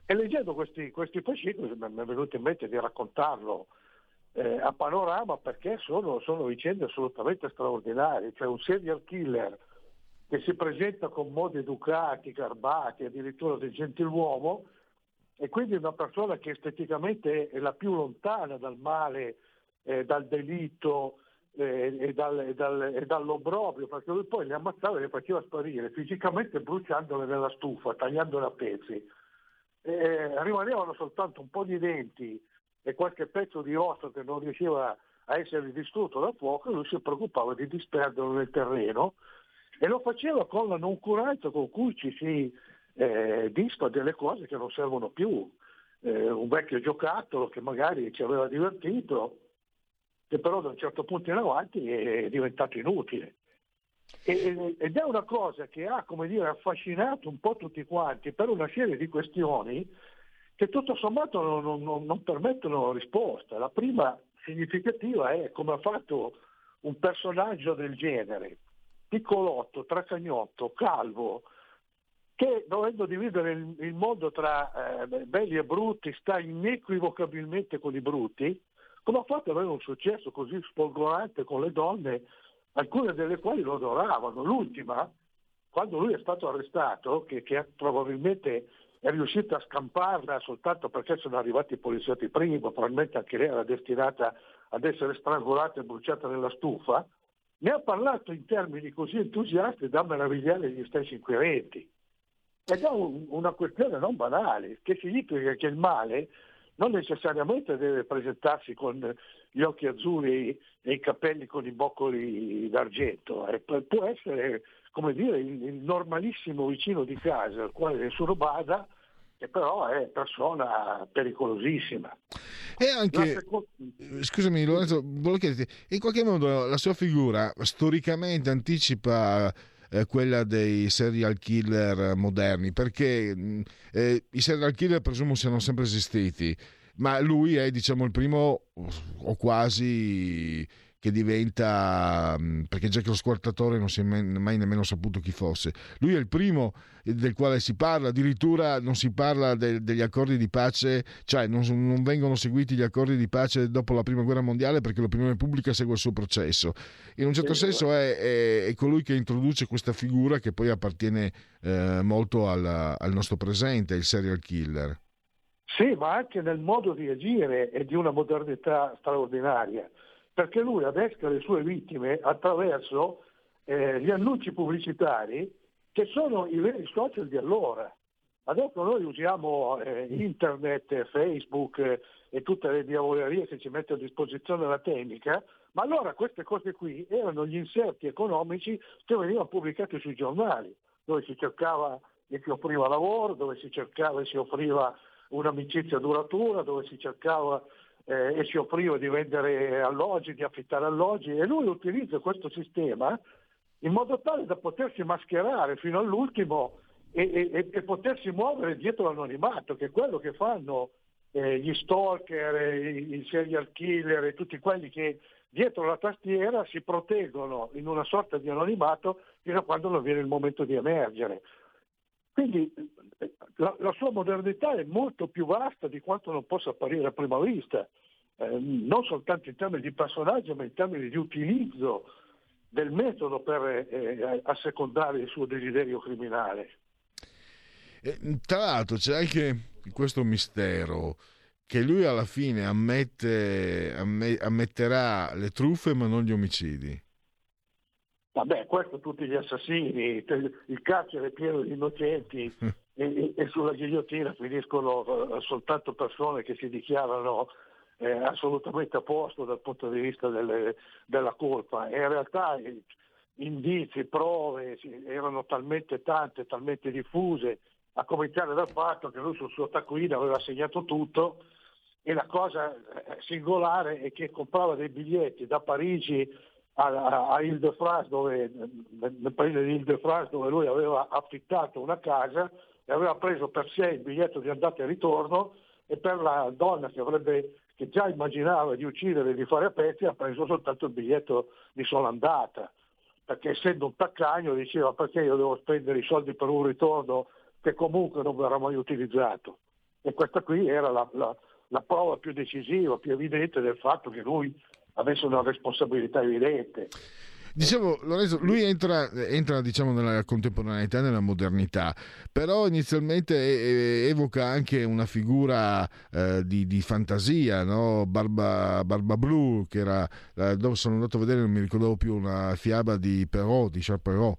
Speaker 21: E leggendo questi, questi fascicoli mi è venuto in mente di raccontarlo eh, a panorama perché sono, sono, vicende assolutamente straordinarie, cioè un serial killer che si presenta con modi educati, garbati, addirittura del gentiluomo e quindi una persona che esteticamente è la più lontana dal male, eh, dal delitto eh, e, dal, e, dal, e, dall'obbrobrio, perché lui poi le ammazzava e le faceva sparire, fisicamente bruciandole nella stufa, tagliandole a pezzi eh, rimanevano soltanto un po' di denti e qualche pezzo di osso che non riusciva a essere distrutto dal fuoco lui si preoccupava di disperderlo nel terreno e lo faceva con la noncuranza con cui ci si eh, disfa delle cose che non servono più. Eh, un vecchio giocattolo che magari ci aveva divertito, che però da un certo punto in avanti è diventato inutile. Ed è una cosa che ha, dire, affascinato un po' tutti quanti per una serie di questioni che tutto sommato non, non, non permettono risposta. La prima significativa è come ha fatto un personaggio del genere, piccolotto, tracagnotto, calvo, che dovendo dividere il, il mondo tra eh, belli e brutti sta inequivocabilmente con i brutti, come ha fatto ad avere un successo così spolgorante con le donne alcune delle quali lo adoravano. L'ultima, quando lui è stato arrestato, che, che probabilmente è riuscito a scamparla soltanto perché sono arrivati i poliziotti prima, probabilmente anche lei era destinata ad essere strangolata e bruciata nella stufa, ne ha parlato in termini così entusiasti da meravigliare gli stessi inquirenti. Ed è un, una questione non banale, che significa che il male non necessariamente deve presentarsi con gli occhi azzurri e i capelli con i boccoli d'argento, eh, può essere come dire, il, normalissimo vicino di casa al quale nessuno bada, che però è persona pericolosissima.
Speaker 2: E anche, seconda... scusami Lorenzo, volevo chiederti, in qualche modo la sua figura storicamente anticipa eh, quella dei serial killer moderni, perché mm, eh, i serial killer presumo siano sempre esistiti, ma lui è diciamo il primo o quasi che diventa mm, perché già che lo squartatore non si è mai nemmeno saputo chi fosse. Lui è il primo del quale si parla addirittura non si parla de, degli accordi di pace cioè non, non, vengono seguiti gli accordi di pace dopo la prima guerra mondiale perché l'opinione pubblica segue il suo processo. In un certo senso è, è, è colui che introduce questa figura che poi appartiene eh, molto al, al nostro presente il serial killer.
Speaker 21: Sì, ma anche nel modo di agire è di una modernità straordinaria perché lui adesca le sue vittime attraverso eh, gli annunci pubblicitari che sono i veri social di allora. Adesso noi usiamo eh, internet, Facebook eh, e tutte le diavolerie che ci mette a disposizione la tecnica, ma allora queste cose qui erano gli inserti economici che venivano pubblicati sui giornali, dove si cercava e si offriva lavoro, dove si cercava e si offriva un'amicizia duratura, dove si cercava eh, e si offriva di vendere alloggi, di affittare alloggi e lui utilizza questo sistema in modo tale da potersi mascherare fino all'ultimo e, e, e potersi muovere dietro l'anonimato, che è quello che fanno eh, gli stalker, i, i serial killer e tutti quelli che dietro la tastiera si proteggono in una sorta di anonimato fino a quando non viene il momento di emergere. Quindi la, la, sua modernità è molto più vasta di quanto non possa apparire a prima vista, eh, non soltanto in termini di personaggio, ma in termini di utilizzo del metodo per eh, assecondare il suo desiderio criminale.
Speaker 2: E, tra l'altro c'è anche questo mistero che lui alla fine ammette, amme, ammetterà le truffe ma non gli omicidi.
Speaker 21: Vabbè, questo tutti gli assassini, il carcere è pieno di innocenti e, e, sulla ghigliottina finiscono eh, soltanto persone che si dichiarano eh, assolutamente a posto dal punto di vista delle, della colpa. E in realtà indizi, prove erano talmente tante, talmente diffuse, a cominciare dal fatto che lui sul suo taccuino aveva segnato tutto e la cosa eh, singolare è che comprava dei biglietti da Parigi a, a Ile-de-France, dove, nel paese di Ile-de-France dove lui aveva affittato una casa e aveva preso per sé il biglietto di andata e ritorno e per la donna che, avrebbe, che già immaginava di uccidere e di fare a pezzi ha preso soltanto il biglietto di sola andata perché essendo un taccagno diceva perché io devo spendere i soldi per un ritorno che comunque non verrà mai utilizzato. E questa qui era la, la, la prova più decisiva, più evidente del fatto che lui avesse una responsabilità evidente.
Speaker 2: Dicevo, Lorenzo, lui entra, entra diciamo, nella contemporaneità, nella modernità, però inizialmente evoca anche una figura eh, di, di, fantasia, no? Barba, Barba Blu, che era, eh, dove sono andato a vedere, non mi ricordavo più, una fiaba di Perrault, di Charles Perrault.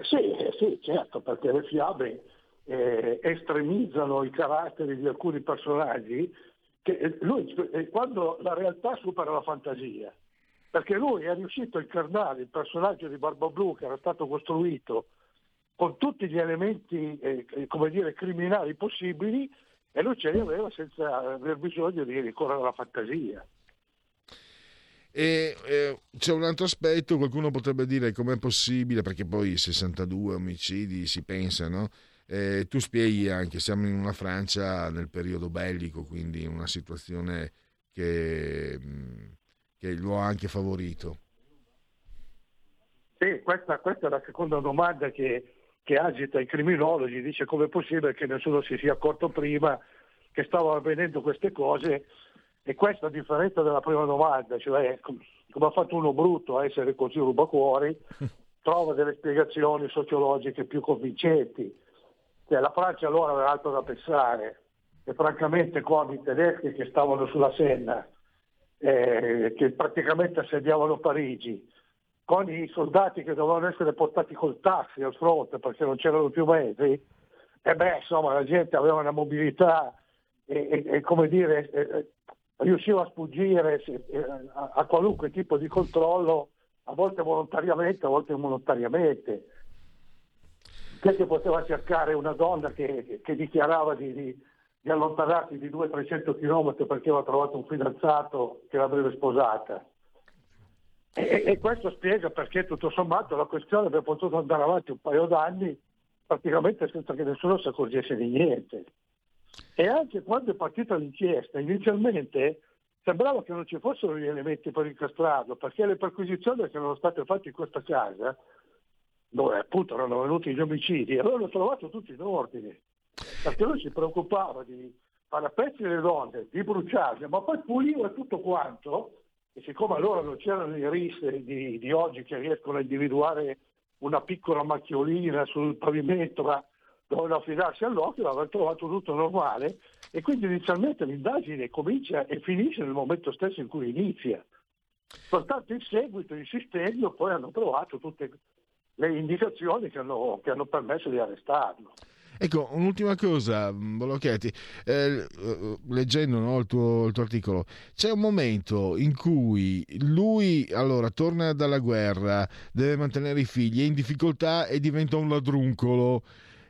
Speaker 21: Sì, sì, certo, perché le fiabe eh, estremizzano i caratteri di alcuni personaggi, che lui, eh, quando la realtà supera la fantasia, perché lui è riuscito a incarnare il personaggio di Barba Blu che era stato costruito con tutti gli elementi eh, come dire, criminali possibili e lui ce li aveva senza aver bisogno di ricorrere alla fantasia.
Speaker 2: E eh, c'è un altro aspetto, qualcuno potrebbe dire com'è possibile, perché poi 62 omicidi si pensa, no? Eh, tu spieghi anche, siamo in una Francia nel periodo bellico, quindi in una situazione che... Mm, che lo ha anche favorito?
Speaker 21: Sì, questa, questa è la seconda domanda che, che agita i criminologi, dice come è possibile che nessuno si sia accorto prima che stavano avvenendo queste cose e questa a differenza della prima domanda, cioè come ha fatto uno brutto a essere così rubacuori, trova delle spiegazioni sociologiche più convincenti. Cioè, la Francia allora aveva altro da pensare e francamente con i tedeschi che stavano sulla Senna eh, che praticamente assediavano Parigi, con i soldati che dovevano essere portati col taxi al fronte perché non c'erano più mezzi, e beh, insomma, la gente aveva una mobilità e, e, e come dire, eh, riusciva a sfuggire a, a, qualunque tipo di controllo, a volte volontariamente, a volte involontariamente. Che poteva cercare una donna che, che dichiarava di, di di allontanarsi di 200-300 km perché aveva trovato un fidanzato che l'avrebbe sposata. E, e, questo spiega perché tutto sommato la questione abbia potuto andare avanti un paio d'anni praticamente senza che nessuno si accorgesse di niente. E anche quando è partita l'inchiesta, inizialmente sembrava che non ci fossero gli elementi per incastrarlo, perché le perquisizioni che erano state fatte in questa casa, dove appunto erano venuti gli omicidi, avevano trovato tutto in ordine perché lui si preoccupava di fare a pezzi le donne, di bruciarle, ma poi puliva tutto quanto, e siccome allora non c'erano i RIS di, di oggi che riescono a individuare una piccola macchiolina sul pavimento, ma dovevano affidarsi all'occhio, aveva trovato tutto normale e quindi inizialmente l'indagine comincia e finisce nel momento stesso in cui inizia. Soltanto in seguito, insistendo, poi hanno trovato tutte le indicazioni che hanno, che hanno permesso di arrestarlo.
Speaker 2: Ecco, un'ultima cosa, Bolocchetti, eh, leggendo no, il, tuo, il, tuo, articolo, c'è un momento in cui lui allora torna dalla guerra, deve mantenere i figli, è in difficoltà e diventa un ladruncolo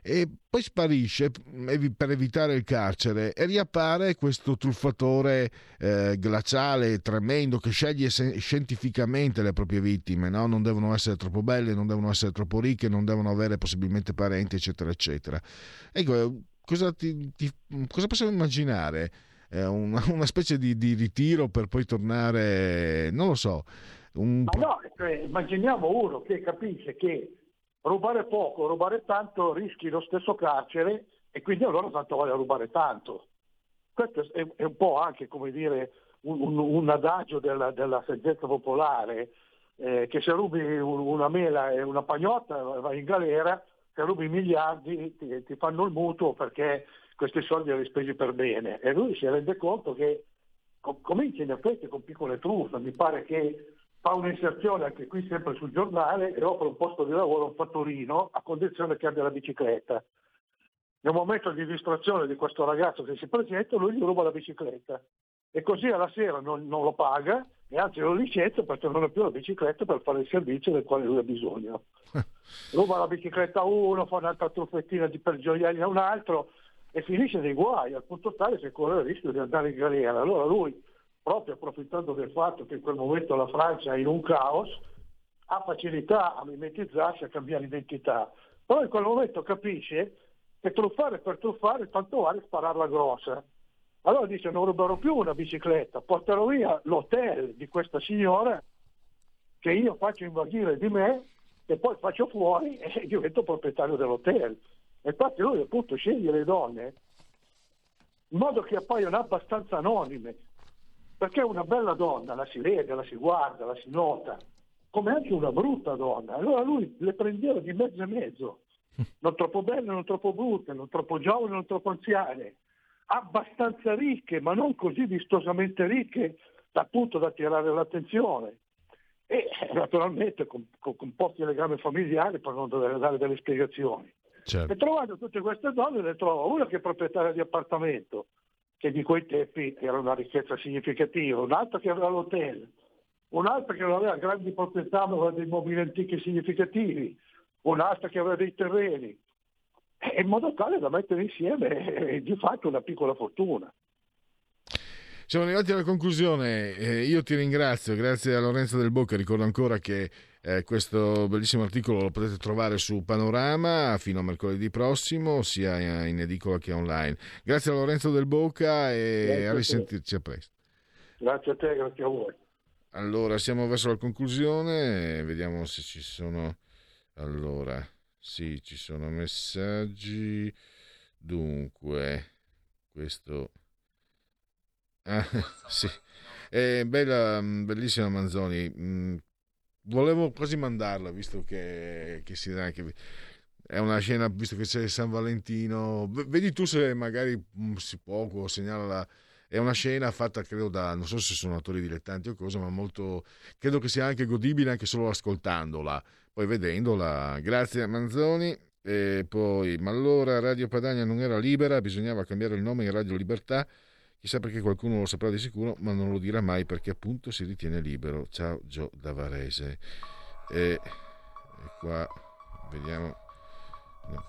Speaker 2: e poi sparisce per evitare il carcere e riappare questo truffatore eh, glaciale, tremendo, che sceglie scientificamente le proprie vittime, no? non devono essere troppo belle, non devono essere troppo ricche, non devono avere possibilmente parenti, eccetera, eccetera. Ecco, cosa, ti, ti, cosa possiamo immaginare? Eh, una, una, specie di, di ritiro per poi tornare, non lo so.
Speaker 21: Un... Ma no, cioè, immaginiamo uno che capisce che rubare poco, rubare tanto, rischi lo stesso carcere e quindi allora tanto vale rubare tanto. Questo è, è un po' anche come dire un, un, un adagio della, della, saggezza popolare, eh, che se rubi una mela e una pagnotta vai in galera, se rubi miliardi ti, ti fanno il mutuo perché questi soldi li spesi per bene. E lui si rende conto che com- comincia in effetti con piccole truffe, mi pare che fa un'inserzione anche qui sempre sul giornale e offre un posto di lavoro a un fattorino a condizione che abbia la bicicletta. Nel momento di distrazione di questo ragazzo che si presenta, lui gli ruba la bicicletta e così alla sera non, non lo paga e anzi lo licenzia perché non ha più la bicicletta per fare il servizio del quale lui ha bisogno. ruba la bicicletta a uno, fa un'altra truffettina di per gioielli a un altro e finisce nei guai, al punto tale che corre il rischio di andare in galera. Allora lui, proprio approfittando del fatto che in quel momento la Francia è in un caos, ha facilità a mimetizzarsi, a cambiare identità. Però in quel momento capisce che truffare per truffare tanto vale spararla grossa. Allora dice non ruberò più una bicicletta, porterò via l'hotel di questa signora che io faccio invaghire di me e poi faccio fuori e divento proprietario dell'hotel. Infatti lui appunto sceglie le donne in modo che appaiono abbastanza anonime, perché una bella donna la si vede, la si guarda, la si nota, come anche una brutta donna. Allora lui le prendeva di mezzo e mezzo, non troppo belle, non troppo brutte, non troppo giovani, non troppo anziane, abbastanza ricche, ma non così vistosamente ricche appunto da attirare l'attenzione. E naturalmente con, con, con pochi legami familiari per non dover dare delle spiegazioni. Certo. E trovando tutte queste donne ne trovo una che è proprietaria di appartamento, che di quei tempi era una ricchezza significativa, un'altra che aveva l'hotel, un'altra che aveva grandi proprietà, aveva dei mobili antichi significativi, un'altra che aveva dei terreni, in modo tale da mettere insieme eh, di fatto una piccola fortuna.
Speaker 2: Siamo arrivati alla conclusione, eh, io ti ringrazio, grazie a Lorenzo Del Bocca, ricordo ancora che eh, questo bellissimo articolo lo potete trovare su Panorama fino a mercoledì prossimo, sia in edicola che online. Grazie a Lorenzo Del Bocca e grazie a risentirci a, a presto.
Speaker 21: Grazie a te, grazie a voi.
Speaker 2: Allora, siamo verso la conclusione, vediamo se ci sono... Allora, sì, ci sono messaggi. Dunque, questo... Ah, sì. È bella, bellissima Manzoni. Volevo quasi mandarla, visto che, che si dà anche è una scena, visto che c'è San Valentino, vedi tu se magari mm, si può segnala è una scena fatta credo da, non so se sono attori dilettanti o cosa, ma molto, credo che sia anche godibile anche solo ascoltandola, poi vedendola. Grazie a Manzoni. E poi, ma allora Radio Padania non era libera, bisognava cambiare il nome in Radio Libertà. Chissà perché qualcuno lo saprà di sicuro, ma non lo dirà mai perché appunto si ritiene libero. Ciao Gio Davarese. E, e qua vediamo. No.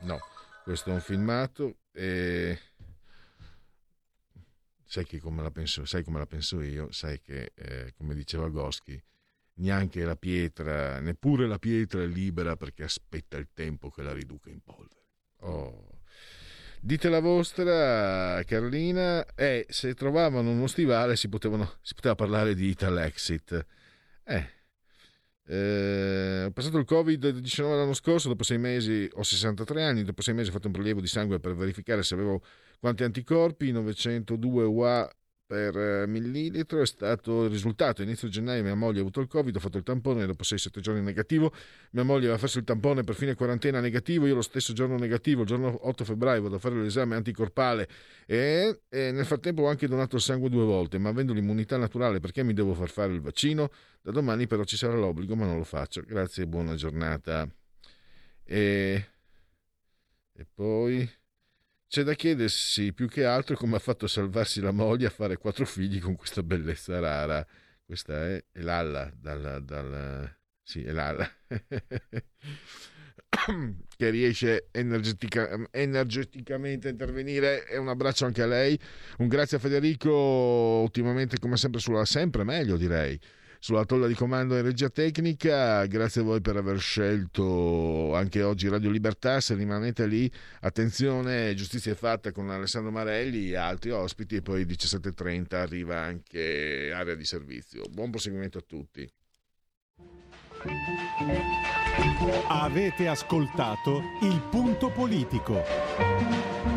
Speaker 2: no, questo è un filmato. E sai, come la penso, sai come la penso io, sai che, eh, come diceva Goschi, neanche la pietra, neppure la pietra è libera perché aspetta il tempo che la riduca in polvere. Oh. Dite la vostra, Carlina. E se trovavano uno stivale si, potevano, si poteva parlare di Italexit. Eh. Eh, ho passato il Covid-19 l'anno scorso, dopo sei mesi ho 63 anni, dopo sei mesi ho fatto un prelievo di sangue per verificare se avevo quanti anticorpi, 902 UA per eh, millilitro è stato il risultato. Inizio gennaio mia moglie ha avuto il Covid, ho fatto il tampone dopo 6-7 giorni negativo. Mia moglie aveva fatto il tampone per fine quarantena negativo, io lo stesso giorno negativo, il giorno 8 febbraio vado a fare l'esame anticorpale e, e nel frattempo ho anche donato il sangue due volte, ma avendo l'immunità naturale perché mi devo far fare il vaccino? Da domani però ci sarà l'obbligo, ma non lo faccio. Grazie e buona giornata. E, e poi... C'è da chiedersi più che altro come ha fatto a salvarsi la moglie a fare quattro figli con questa bellezza rara. Questa è, è Lalla, dal, dal, sì, è Lalla. che riesce energetica, energeticamente a intervenire e un abbraccio anche a lei un grazie a Federico ultimamente come sempre sulla sempre meglio direi sulla tolla di comando e regia tecnica. Grazie a voi per aver scelto anche oggi Radio Libertà. Se rimanete lì, attenzione, giustizia è fatta con Alessandro Marelli e altri ospiti. E poi 17.30 arriva anche area di servizio. Buon proseguimento a tutti.
Speaker 17: Avete ascoltato il punto politico.